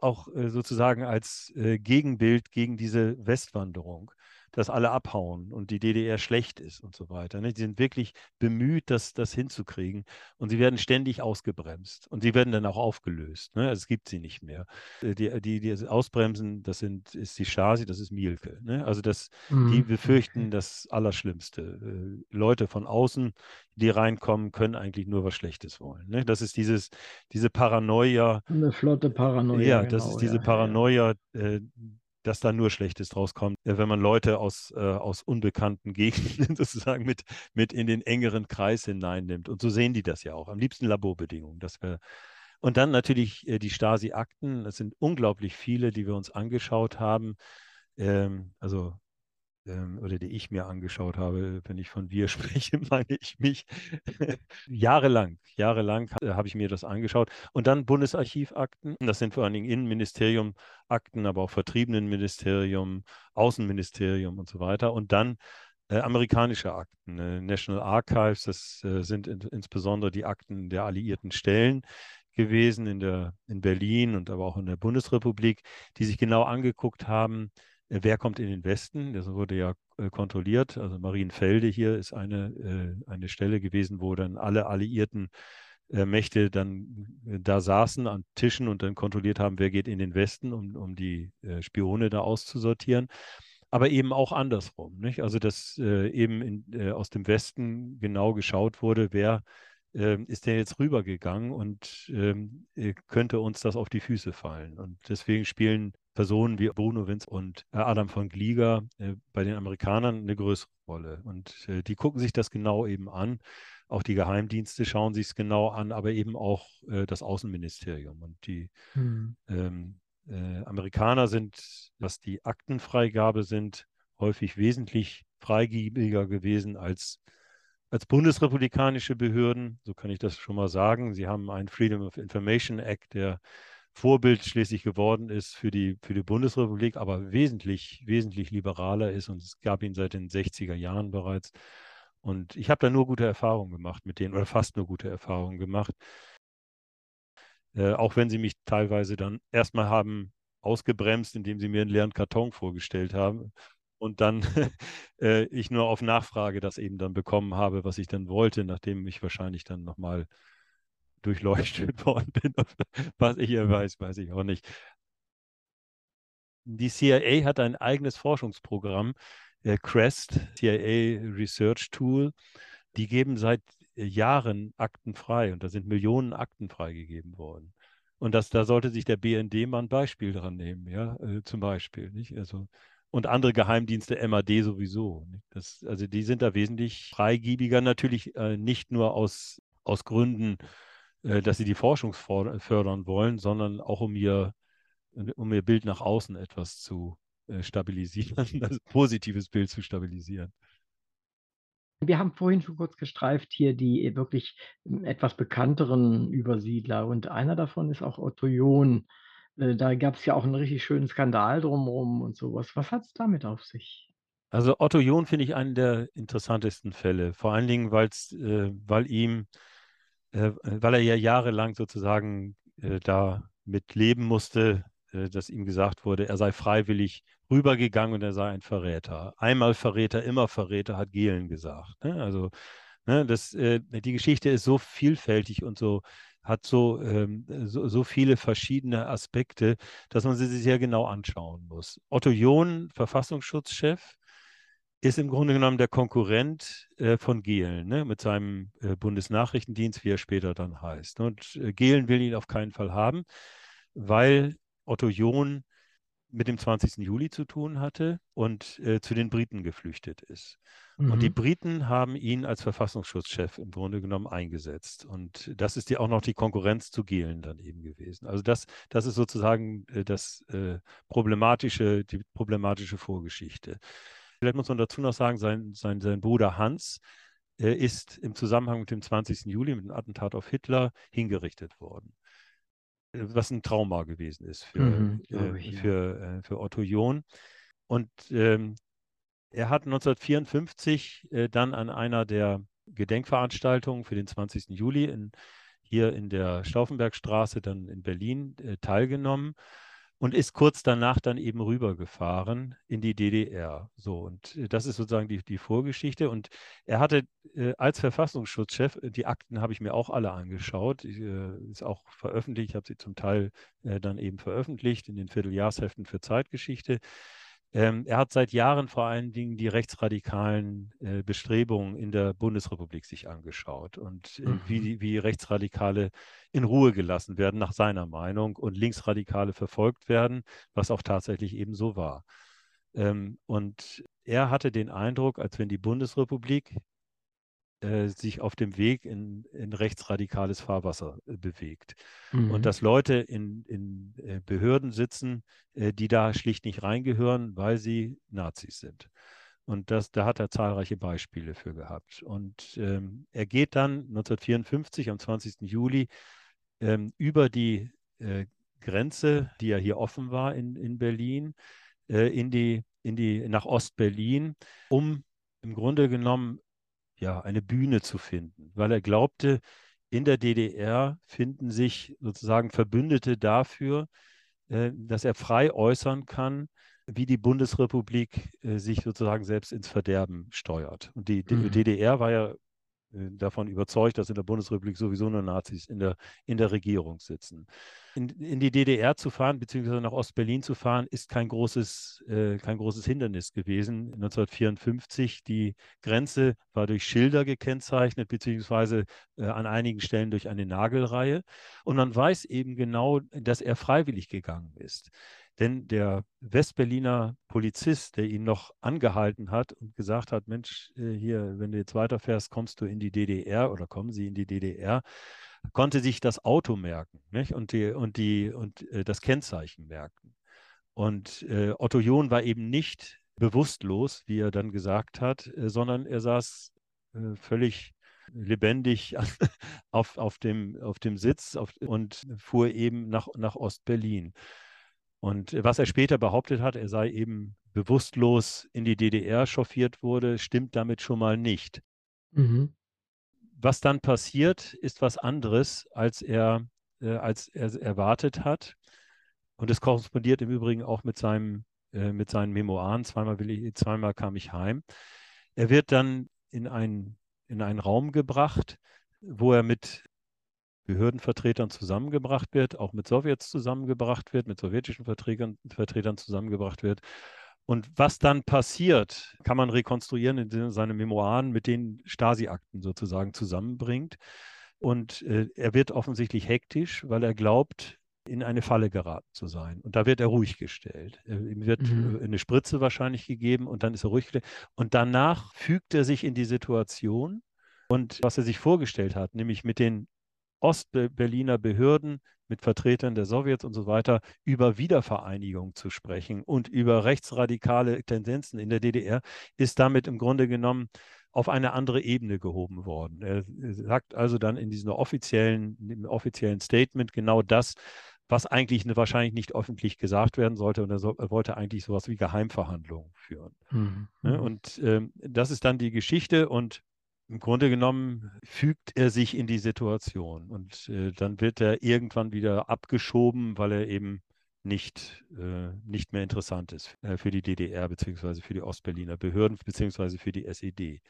auch äh, sozusagen als äh, Gegenbild gegen diese Westwanderung dass alle abhauen und die DDR schlecht ist und so weiter. Ne? Die sind wirklich bemüht, das, das hinzukriegen und sie werden ständig ausgebremst und sie werden dann auch aufgelöst. Ne? Also es gibt sie nicht mehr. Äh, die, die, die ausbremsen, das sind, ist die Stasi, das ist Mielke. Ne? Also das, mhm. die befürchten das Allerschlimmste. Äh, Leute von außen, die reinkommen, können eigentlich nur was Schlechtes wollen. Ne? Das ist dieses, diese Paranoia. Eine flotte Paranoia. Ja, das genau, ist diese ja, Paranoia. Äh, dass da nur Schlechtes draus kommt, äh, wenn man Leute aus, äh, aus unbekannten [LAUGHS] Gegenden sozusagen mit, mit in den engeren Kreis hineinnimmt. Und so sehen die das ja auch. Am liebsten Laborbedingungen. Dass wir und dann natürlich äh, die Stasi-Akten. Es sind unglaublich viele, die wir uns angeschaut haben. Ähm, also ähm, oder die ich mir angeschaut habe, wenn ich von wir [LAUGHS] spreche, meine ich mich. [LAUGHS] jahrelang, jahrelang habe ich mir das angeschaut. Und dann Bundesarchivakten, das sind vor allen Dingen Innenministerium Akten, aber auch Vertriebenenministerium, Außenministerium und so weiter. Und dann äh, amerikanische Akten, äh, National Archives, das äh, sind in, insbesondere die Akten der alliierten Stellen gewesen in, der, in Berlin und aber auch in der Bundesrepublik, die sich genau angeguckt haben, wer kommt in den Westen? Das wurde ja äh, kontrolliert. Also Marienfelde hier ist eine, äh, eine Stelle gewesen, wo dann alle alliierten Mächte dann da saßen an Tischen und dann kontrolliert haben, wer geht in den Westen, um, um die Spione da auszusortieren. aber eben auch andersrum. Nicht? Also dass äh, eben in, äh, aus dem Westen genau geschaut wurde, wer äh, ist denn jetzt rübergegangen und ähm, äh, könnte uns das auf die Füße fallen. Und deswegen spielen Personen wie Bruno Winz und äh, Adam von Glieger äh, bei den Amerikanern eine größere Rolle. Und die gucken sich das genau eben an. Auch die Geheimdienste schauen sich es genau an, aber eben auch das Außenministerium. Und die hm. ähm, äh, Amerikaner sind, was die Aktenfreigabe sind, häufig wesentlich freigebiger gewesen als, als bundesrepublikanische Behörden. So kann ich das schon mal sagen. Sie haben einen Freedom of Information Act, der Vorbild schließlich geworden ist für die, für die Bundesrepublik, aber wesentlich, wesentlich liberaler ist und es gab ihn seit den 60er Jahren bereits. Und ich habe da nur gute Erfahrungen gemacht mit denen oder fast nur gute Erfahrungen gemacht. Äh, auch wenn sie mich teilweise dann erstmal haben ausgebremst, indem sie mir einen leeren Karton vorgestellt haben und dann [LAUGHS] äh, ich nur auf Nachfrage das eben dann bekommen habe, was ich dann wollte, nachdem ich wahrscheinlich dann nochmal durchleuchtet [LAUGHS] worden bin. was ich hier weiß, weiß ich auch nicht. Die CIA hat ein eigenes Forschungsprogramm, äh, CREST, CIA Research Tool. Die geben seit Jahren Akten frei und da sind Millionen Akten freigegeben worden. Und das, da sollte sich der BND mal ein Beispiel dran nehmen, ja, äh, zum Beispiel. Nicht? Also, und andere Geheimdienste, MAD sowieso. Das, also die sind da wesentlich freigiebiger, natürlich äh, nicht nur aus, aus Gründen, äh, dass sie die Forschung fördern wollen, sondern auch um ihr, um ihr Bild nach außen etwas zu äh, stabilisieren, [LAUGHS] also positives Bild zu stabilisieren. Wir haben vorhin schon kurz gestreift hier die äh, wirklich hm, etwas bekannteren Übersiedler und einer davon ist auch Otto John. Äh, da gab es ja auch einen richtig schönen Skandal drumherum und sowas. Was. hat es damit auf sich? Also Otto John finde ich einen der interessantesten Fälle, vor allen Dingen, äh, weil ihm, äh, weil er ja jahrelang sozusagen äh, da mit leben musste, äh, dass ihm gesagt wurde, er sei freiwillig rübergegangen und er sei ein Verräter. Einmal Verräter, immer Verräter, hat Gehlen gesagt. Ne? Also ne, das, äh, die Geschichte ist so vielfältig und so hat so, ähm, so, so, viele verschiedene Aspekte, dass man sie sich sehr genau anschauen muss. Otto John, Verfassungsschutzchef, ist im Grunde genommen der Konkurrent äh, von Gehlen ne, mit seinem äh, Bundesnachrichtendienst, wie er später dann heißt. Und äh, Gehlen will ihn auf keinen Fall haben, weil Otto John mit dem 20. Juli zu tun hatte und äh, zu den Briten geflüchtet ist. Mhm. Und die mhm. Briten haben ihn als Verfassungsschutzchef im Grunde genommen eingesetzt. Und das ist ja auch noch die Konkurrenz zu Gehlen dann eben gewesen. Also das, das ist sozusagen äh, das äh, problematische, die problematische Vorgeschichte. Vielleicht muss man dazu noch sagen, sein, sein, sein Bruder Hans äh, ist im Zusammenhang mit dem 20. Juli, mit dem Attentat auf Hitler, hingerichtet worden was ein Trauma gewesen ist für, mhm, äh, ich, für, äh, für Otto John. Und ähm, er hat 1954 äh, dann an einer der Gedenkveranstaltungen für den 20. Juli in, hier in der Stauffenbergstraße dann in Berlin äh, teilgenommen und ist kurz danach dann eben rübergefahren in die DDR. So, und äh, das ist sozusagen die, die Vorgeschichte. Und er hatte äh, als Verfassungsschutzchef, äh, die Akten habe ich mir auch alle angeschaut, äh, ist auch veröffentlicht, ich habe sie zum Teil äh, dann eben veröffentlicht in den Vierteljahrsheften für Zeitgeschichte. Ähm, er hat seit Jahren vor allen Dingen die rechtsradikalen äh, Bestrebungen in der Bundesrepublik sich angeschaut und äh, mhm. wie, wie Rechtsradikale in Ruhe gelassen werden, nach seiner Meinung, und Linksradikale verfolgt werden, was auch tatsächlich eben so war. Ähm, und er hatte den Eindruck, als wenn die Bundesrepublik äh, sich auf dem Weg in, in rechtsradikales Fahrwasser äh, bewegt. Mhm. Und dass Leute in, in äh, Behörden sitzen, die da schlicht nicht reingehören, weil sie Nazis sind. Und das, da hat er zahlreiche Beispiele für gehabt. Und ähm, er geht dann 1954 am 20. Juli ähm, über die Grenze, die ja hier offen war in, in Berlin, in die, in die, nach Ostberlin, um im Grunde genommen ja, eine Bühne zu finden, weil er glaubte, in der DDR finden sich sozusagen Verbündete dafür, äh, dass er frei äußern kann, wie die Bundesrepublik äh, sich sozusagen selbst ins Verderben steuert. Und die mhm. DDR war ja davon überzeugt, dass in der Bundesrepublik sowieso nur Nazis in der, in der Regierung sitzen. In, in die DDR zu fahren, beziehungsweise nach Ostberlin zu fahren, ist kein großes, äh, kein großes Hindernis gewesen. 1954, die Grenze war durch Schilder gekennzeichnet, beziehungsweise äh, an einigen Stellen durch eine Nagelreihe. Und man weiß eben genau, dass er freiwillig gegangen ist. Denn der Westberliner Polizist, der ihn noch angehalten hat und gesagt hat, Mensch, äh, hier, wenn du jetzt weiterfährst, kommst du in die DDR oder kommen Sie in die DDR, konnte sich das Auto merken nicht? und, die, und, die, und äh, das Kennzeichen merken. Und äh, Otto John war eben nicht bewusstlos, wie er dann gesagt hat, äh, sondern er saß äh, völlig lebendig [LAUGHS] auf, auf, dem, auf dem Sitz auf, und fuhr eben nach, nach Ostberlin. Und was er später behauptet hat, er sei eben bewusstlos in die DDR chauffiert wurde, stimmt damit schon mal nicht. Mhm. Was dann passiert, ist was anderes, als er, äh, als er erwartet hat. Und es korrespondiert im Übrigen auch mit, seinem, äh, mit seinen Memoiren. Zweimal, will ich, zweimal kam ich heim. Er wird dann in, ein, in einen Raum gebracht, wo er mit Behördenvertretern zusammengebracht wird, auch mit Sowjets zusammengebracht wird, mit sowjetischen Vertretern, Vertretern zusammengebracht wird. Und was dann passiert, kann man rekonstruieren, indem er seine Memoiren mit den Stasi-Akten sozusagen zusammenbringt. Und äh, er wird offensichtlich hektisch, weil er glaubt, in eine Falle geraten zu sein. Und da wird er ruhig gestellt. Äh, ihm wird mhm. Äh, eine Spritze wahrscheinlich gegeben und dann ist er ruhig gestellt. Und danach fügt er sich in die Situation und was er sich vorgestellt hat, nämlich mit den Ostberliner Behörden mit Vertretern der Sowjets und so weiter über Wiedervereinigung zu sprechen und über rechtsradikale Tendenzen in der DDR, ist damit im Grunde genommen auf eine andere Ebene gehoben worden. Er sagt also dann in diesem offiziellen, offiziellen Statement genau das, was eigentlich wahrscheinlich nicht öffentlich gesagt werden sollte. Und er, so, er wollte eigentlich sowas wie Geheimverhandlungen führen. Mhm. Ne? Mhm. Und ähm, das ist dann die Geschichte. Und im Grunde genommen fügt er sich in die Situation und äh, dann wird er irgendwann wieder abgeschoben, weil er eben nicht, äh, nicht mehr interessant ist äh, für die DDR bzw. für die Ostberliner Behörden bzw. für die SED.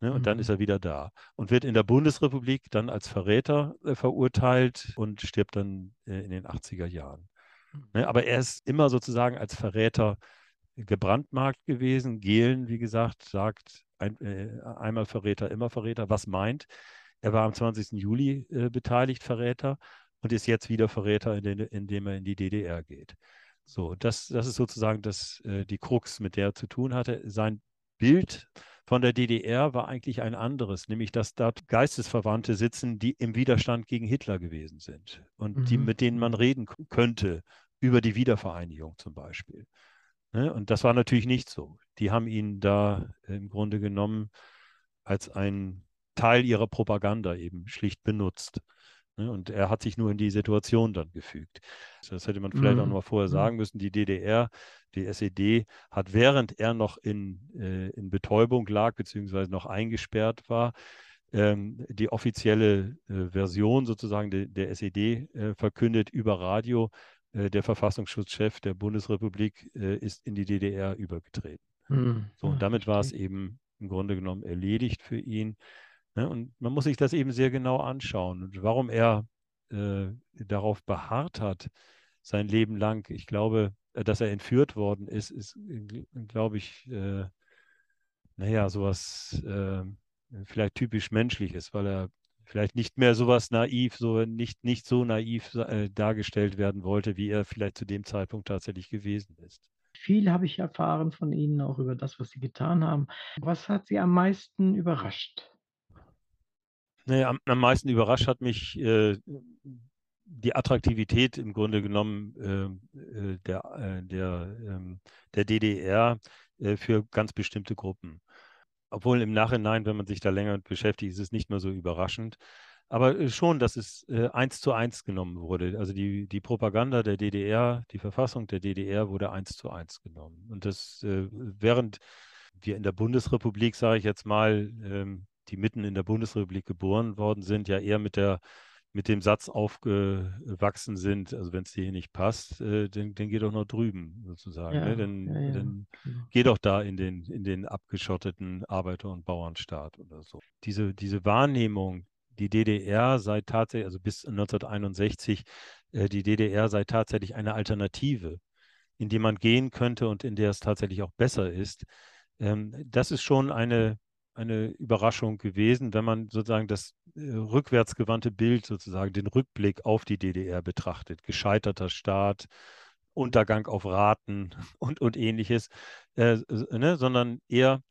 Ne? Und mhm. dann ist er wieder da und wird in der Bundesrepublik dann als Verräter äh, verurteilt und stirbt dann äh, in den 80er Jahren. Ne? Aber er ist immer sozusagen als Verräter gebrandmarkt gewesen. Gehlen, wie gesagt, sagt, ein, äh, einmal Verräter, immer Verräter. Was meint? Er war am 20. Juli äh, beteiligt, Verräter, und ist jetzt wieder Verräter, indem, indem er in die DDR geht. So, das, das ist sozusagen das, äh, die Krux, mit der er zu tun hatte. Sein Bild von der DDR war eigentlich ein anderes, nämlich dass dort Geistesverwandte sitzen, die im Widerstand gegen Hitler gewesen sind und mhm. die, mit denen man reden könnte über die Wiedervereinigung zum Beispiel. Ne? Und das war natürlich nicht so. Die haben ihn da im Grunde genommen als ein Teil ihrer Propaganda eben schlicht benutzt. Ne? Und er hat sich nur in die Situation dann gefügt. Das hätte man vielleicht mhm. auch noch mal vorher mhm. sagen müssen. Die DDR, die SED, hat während er noch in, äh, in Betäubung lag, beziehungsweise noch eingesperrt war, ähm, die offizielle äh, Version sozusagen de, der SED äh, verkündet über Radio, äh, der Verfassungsschutzchef der Bundesrepublik äh, ist in die DDR übergetreten. Mhm. So, und damit war es eben im Grunde genommen erledigt für ihn. Ne? Und man muss sich das eben sehr genau anschauen. Und warum er äh, darauf beharrt hat, sein Leben lang, ich glaube, äh, dass er entführt worden ist, ist, glaube ich, äh, naja, sowas äh, vielleicht typisch menschliches, weil er vielleicht nicht mehr sowas naiv, so nicht, nicht so naiv äh, dargestellt werden wollte, wie er vielleicht zu dem Zeitpunkt tatsächlich gewesen ist. Viel habe ich erfahren von Ihnen, auch über das, was Sie getan haben. Was hat Sie am meisten überrascht? Naja, am, am meisten überrascht hat mich äh, die Attraktivität im Grunde genommen äh, äh der, äh, der, ähm, der DDR äh, für ganz bestimmte Gruppen. Obwohl im Nachhinein, wenn man sich da länger beschäftigt, ist es nicht mehr so überraschend. Aber äh, schon, dass es äh, eins zu eins genommen wurde. Also die, die Propaganda der DDR, die Verfassung der DDR wurde eins zu eins genommen. Und das, äh, während wir in der Bundesrepublik, sage ich jetzt mal, ähm, die mitten in der Bundesrepublik geboren worden sind, ja eher mit der mit dem Satz aufgewachsen sind, also wenn es dir hier nicht passt, äh, dann, dann geh doch noch drüben sozusagen. Ne? Ja, Dann, ja, ja, dann genau. geh doch da in den, in den abgeschotteten Arbeiter- und Bauernstaat oder so. Diese, diese Wahrnehmung, die DDR sei tatsächlich, also bis 1961, äh, die DDR sei tatsächlich eine Alternative, in die man gehen könnte und in der es tatsächlich auch besser ist. Ähm, das ist schon eine, eine Überraschung gewesen, wenn man sozusagen das äh, rückwärtsgewandte Bild, sozusagen den Rückblick auf die DDR betrachtet. Gescheiterter Staat, Untergang auf Raten [LAUGHS] und, und ähnliches, äh, ne, sondern eher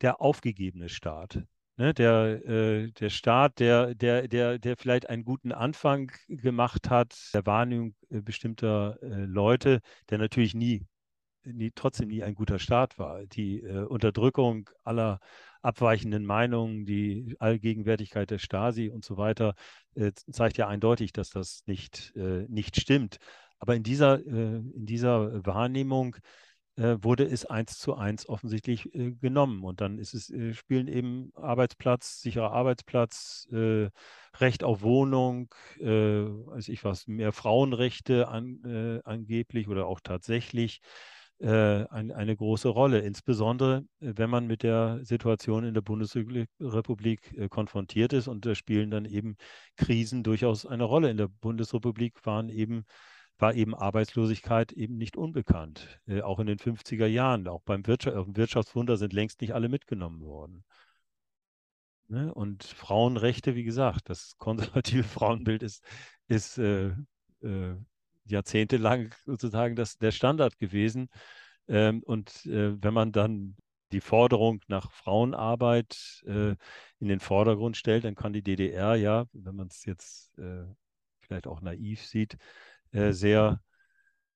der aufgegebene Staat. Ne, der, äh, der Staat, der, der, der, der vielleicht einen guten Anfang gemacht hat, der Wahrnehmung äh, bestimmter äh, Leute, der natürlich nie, nie, trotzdem nie ein guter Staat war. Die äh, Unterdrückung aller abweichenden Meinungen, die Allgegenwärtigkeit der Stasi und so weiter, äh, zeigt ja eindeutig, dass das nicht, äh, nicht stimmt. Aber in dieser, in dieser Wahrnehmung äh, wurde es eins zu eins offensichtlich äh, genommen. Und dann ist es, äh, spielen eben Arbeitsplatz, sicherer Arbeitsplatz, äh, Recht auf Wohnung, äh, weiß ich was, mehr Frauenrechte an, äh, angeblich oder auch tatsächlich ein, eine große Rolle. Insbesondere, wenn man mit der Situation in der Bundesrepublik konfrontiert ist. Und da spielen dann eben Krisen durchaus eine Rolle. In der Bundesrepublik waren eben war eben Arbeitslosigkeit eben nicht unbekannt, äh, auch in den 50er Jahren. Auch beim Wirtschaft, Wirtschaftswunder sind längst nicht alle mitgenommen worden. Ne? Und Frauenrechte, wie gesagt, das konservative [LAUGHS] Frauenbild ist, ist äh, äh, jahrzehntelang [LAUGHS] sozusagen das, der Standard gewesen. Ähm, und äh, wenn man dann die Forderung nach Frauenarbeit äh, in den Vordergrund stellt, dann kann die DDR ja, wenn man es jetzt äh, vielleicht auch naiv sieht, äh, sehr,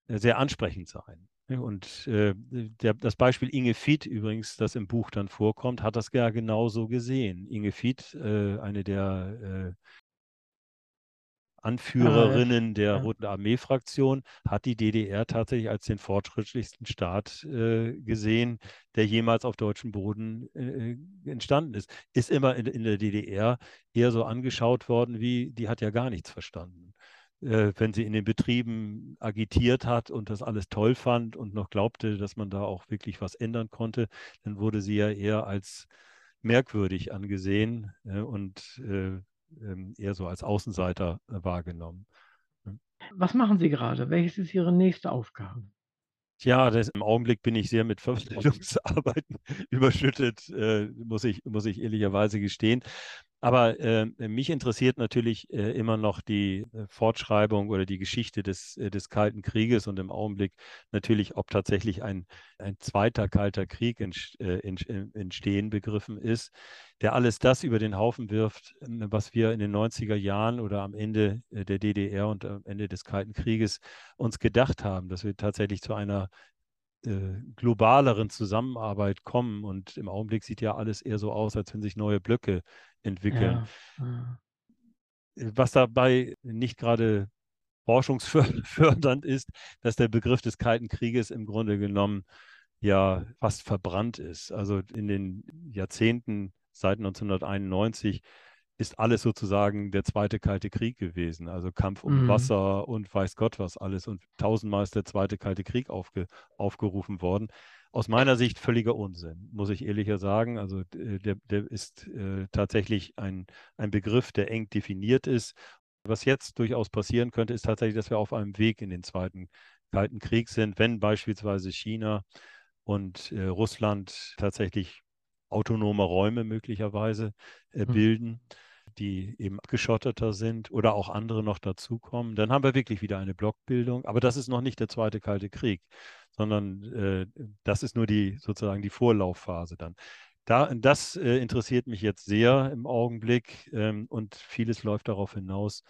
äh, sehr ansprechend sein. Und äh, der, das Beispiel Inge Fied übrigens, das im Buch dann vorkommt, hat das ja genauso gesehen. Inge Fied, äh, eine der äh, Anführerinnen der. Roten Armee-Fraktion, hat die DDR tatsächlich als den fortschrittlichsten Staat äh, gesehen, der jemals auf deutschem Boden äh, entstanden ist. Ist immer in, in, der DDR eher so angeschaut worden wie, die hat ja gar nichts verstanden äh, wenn sie in den Betrieben agitiert hat und das alles toll fand und noch glaubte, dass man da auch wirklich was ändern konnte, dann wurde sie ja eher als merkwürdig angesehen äh, und äh, eher so als Außenseiter wahrgenommen. Was machen Sie gerade? Welches ist Ihre nächste Aufgabe? Ja, das, im Augenblick bin ich sehr mit Verwaltungsarbeiten [LAUGHS] überschüttet, äh, muss, ich, muss ich ehrlicherweise gestehen. Aber äh, mich interessiert natürlich äh, immer noch die äh, Fortschreibung oder die Geschichte des, äh, des Kalten Krieges und im Augenblick natürlich, ob tatsächlich ein, ein zweiter Kalter Krieg ent, äh, entstehen begriffen ist, der alles das über den Haufen wirft, ähm, was wir in den 90er Jahren oder am Ende äh, der DDR und am Ende des Kalten Krieges uns gedacht haben, dass wir tatsächlich zu einer globaleren Zusammenarbeit kommen. Und im Augenblick sieht ja alles eher so aus, als wenn sich neue Blöcke entwickeln. Ja. Was dabei nicht gerade forschungsfördernd ist, dass der Begriff des Kalten Krieges im Grunde genommen ja fast verbrannt ist. Also in den Jahrzehnten seit 1991 ist alles sozusagen der zweite Kalte Krieg gewesen. Also Kampf um mhm. Wasser und weiß Gott was alles. Und tausendmal ist der zweite Kalte Krieg aufge, aufgerufen worden aus meiner Sicht völliger Unsinn, muss ich ehrlicher sagen. Also der, der ist äh, tatsächlich ein, ein Begriff, der eng definiert ist. Was jetzt durchaus passieren könnte, ist tatsächlich, dass wir auf einem Weg in den Zweiten Kalten Krieg sind, wenn beispielsweise China und äh, Russland tatsächlich autonome Räume möglicherweise äh, hm. bilden. Mhm die eben abgeschotteter sind oder auch andere noch dazukommen, dann haben wir wirklich wieder eine Blockbildung. Aber das ist noch nicht der zweite Kalte Krieg, sondern äh, das ist nur die sozusagen die Vorlaufphase dann. Da, das äh, interessiert mich jetzt sehr im Augenblick ähm, und vieles läuft darauf hinaus,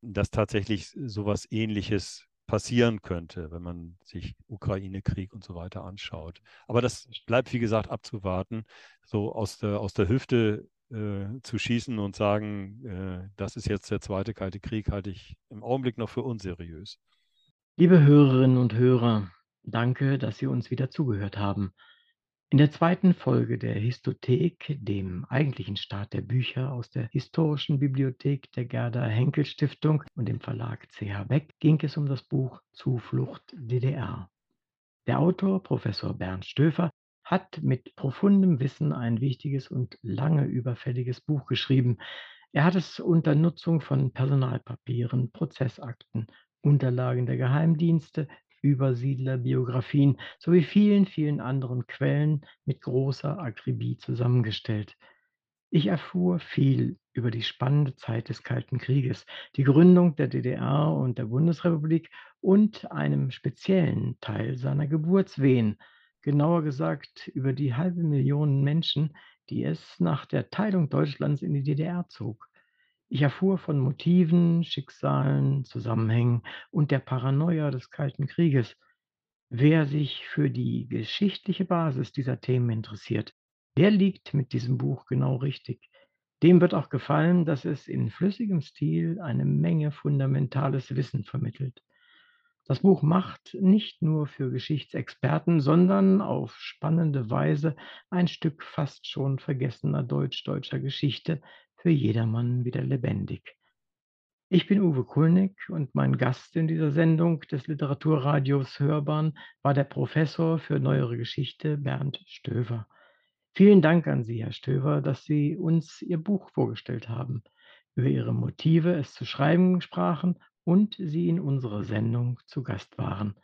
dass tatsächlich sowas Ähnliches passieren könnte, wenn man sich Ukraine-Krieg und so weiter anschaut. Aber das bleibt, wie gesagt, abzuwarten. So aus der, aus der Hüfte äh, zu schießen und sagen, äh, das ist jetzt der zweite Kalte Krieg, halte ich im Augenblick noch für unseriös. Liebe Hörerinnen und Hörer, danke, dass Sie uns wieder zugehört haben. In der zweiten Folge der Histothek, dem eigentlichen Start der Bücher aus der Historischen Bibliothek der Gerda Henkel Stiftung und dem Verlag CH Beck, ging es um das Buch Zuflucht DDR. Der Autor, Professor Bernd Stöfer, hat mit profundem Wissen ein wichtiges und lange überfälliges Buch geschrieben. Er hat es unter Nutzung von Personalpapieren, Prozessakten, Unterlagen der Geheimdienste, Übersiedlerbiografien sowie vielen, vielen anderen Quellen mit großer Akribie zusammengestellt. Ich erfuhr viel über die spannende Zeit des Kalten Krieges, die Gründung der DDR und der Bundesrepublik und einem speziellen Teil seiner Geburtswehen, genauer gesagt über die halbe Million Menschen, die es nach der Teilung Deutschlands in die DDR zog. Ich erfuhr von Motiven, Schicksalen, Zusammenhängen und der Paranoia des Kalten Krieges. Wer sich für die geschichtliche Basis dieser Themen interessiert, der liegt mit diesem Buch genau richtig. Dem wird auch gefallen, dass es in flüssigem Stil eine Menge fundamentales Wissen vermittelt. Das Buch macht nicht nur für Geschichtsexperten, sondern auf spannende Weise ein Stück fast schon vergessener deutsch-deutscher Geschichte für jedermann wieder lebendig. Ich bin Uwe Kulnig und mein Gast in dieser Sendung des Literaturradios Hörbahn war der Professor für Neuere Geschichte Bernd Stöver. Vielen Dank an Sie, Herr Stöver, dass Sie uns Ihr Buch vorgestellt haben, über Ihre Motive, es zu schreiben sprachen und Sie in unserer Sendung zu Gast waren.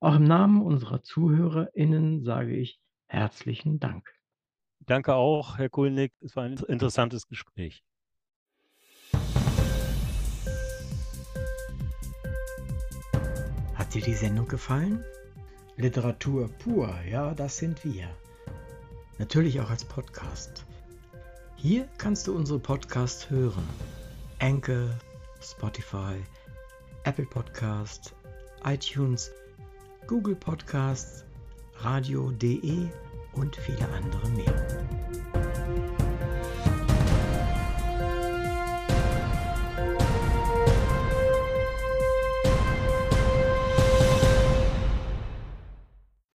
Auch im Namen unserer ZuhörerInnen sage ich herzlichen Dank. Danke auch, Herr Kulnig. Es war ein interessantes Gespräch. Hat dir die Sendung gefallen? Literatur pur, ja, das sind wir. Natürlich auch als Podcast. Hier kannst du unsere Podcasts hören. Anchor, Spotify, Apple Podcast, iTunes, Google Podcasts, radio.de und viele andere mehr.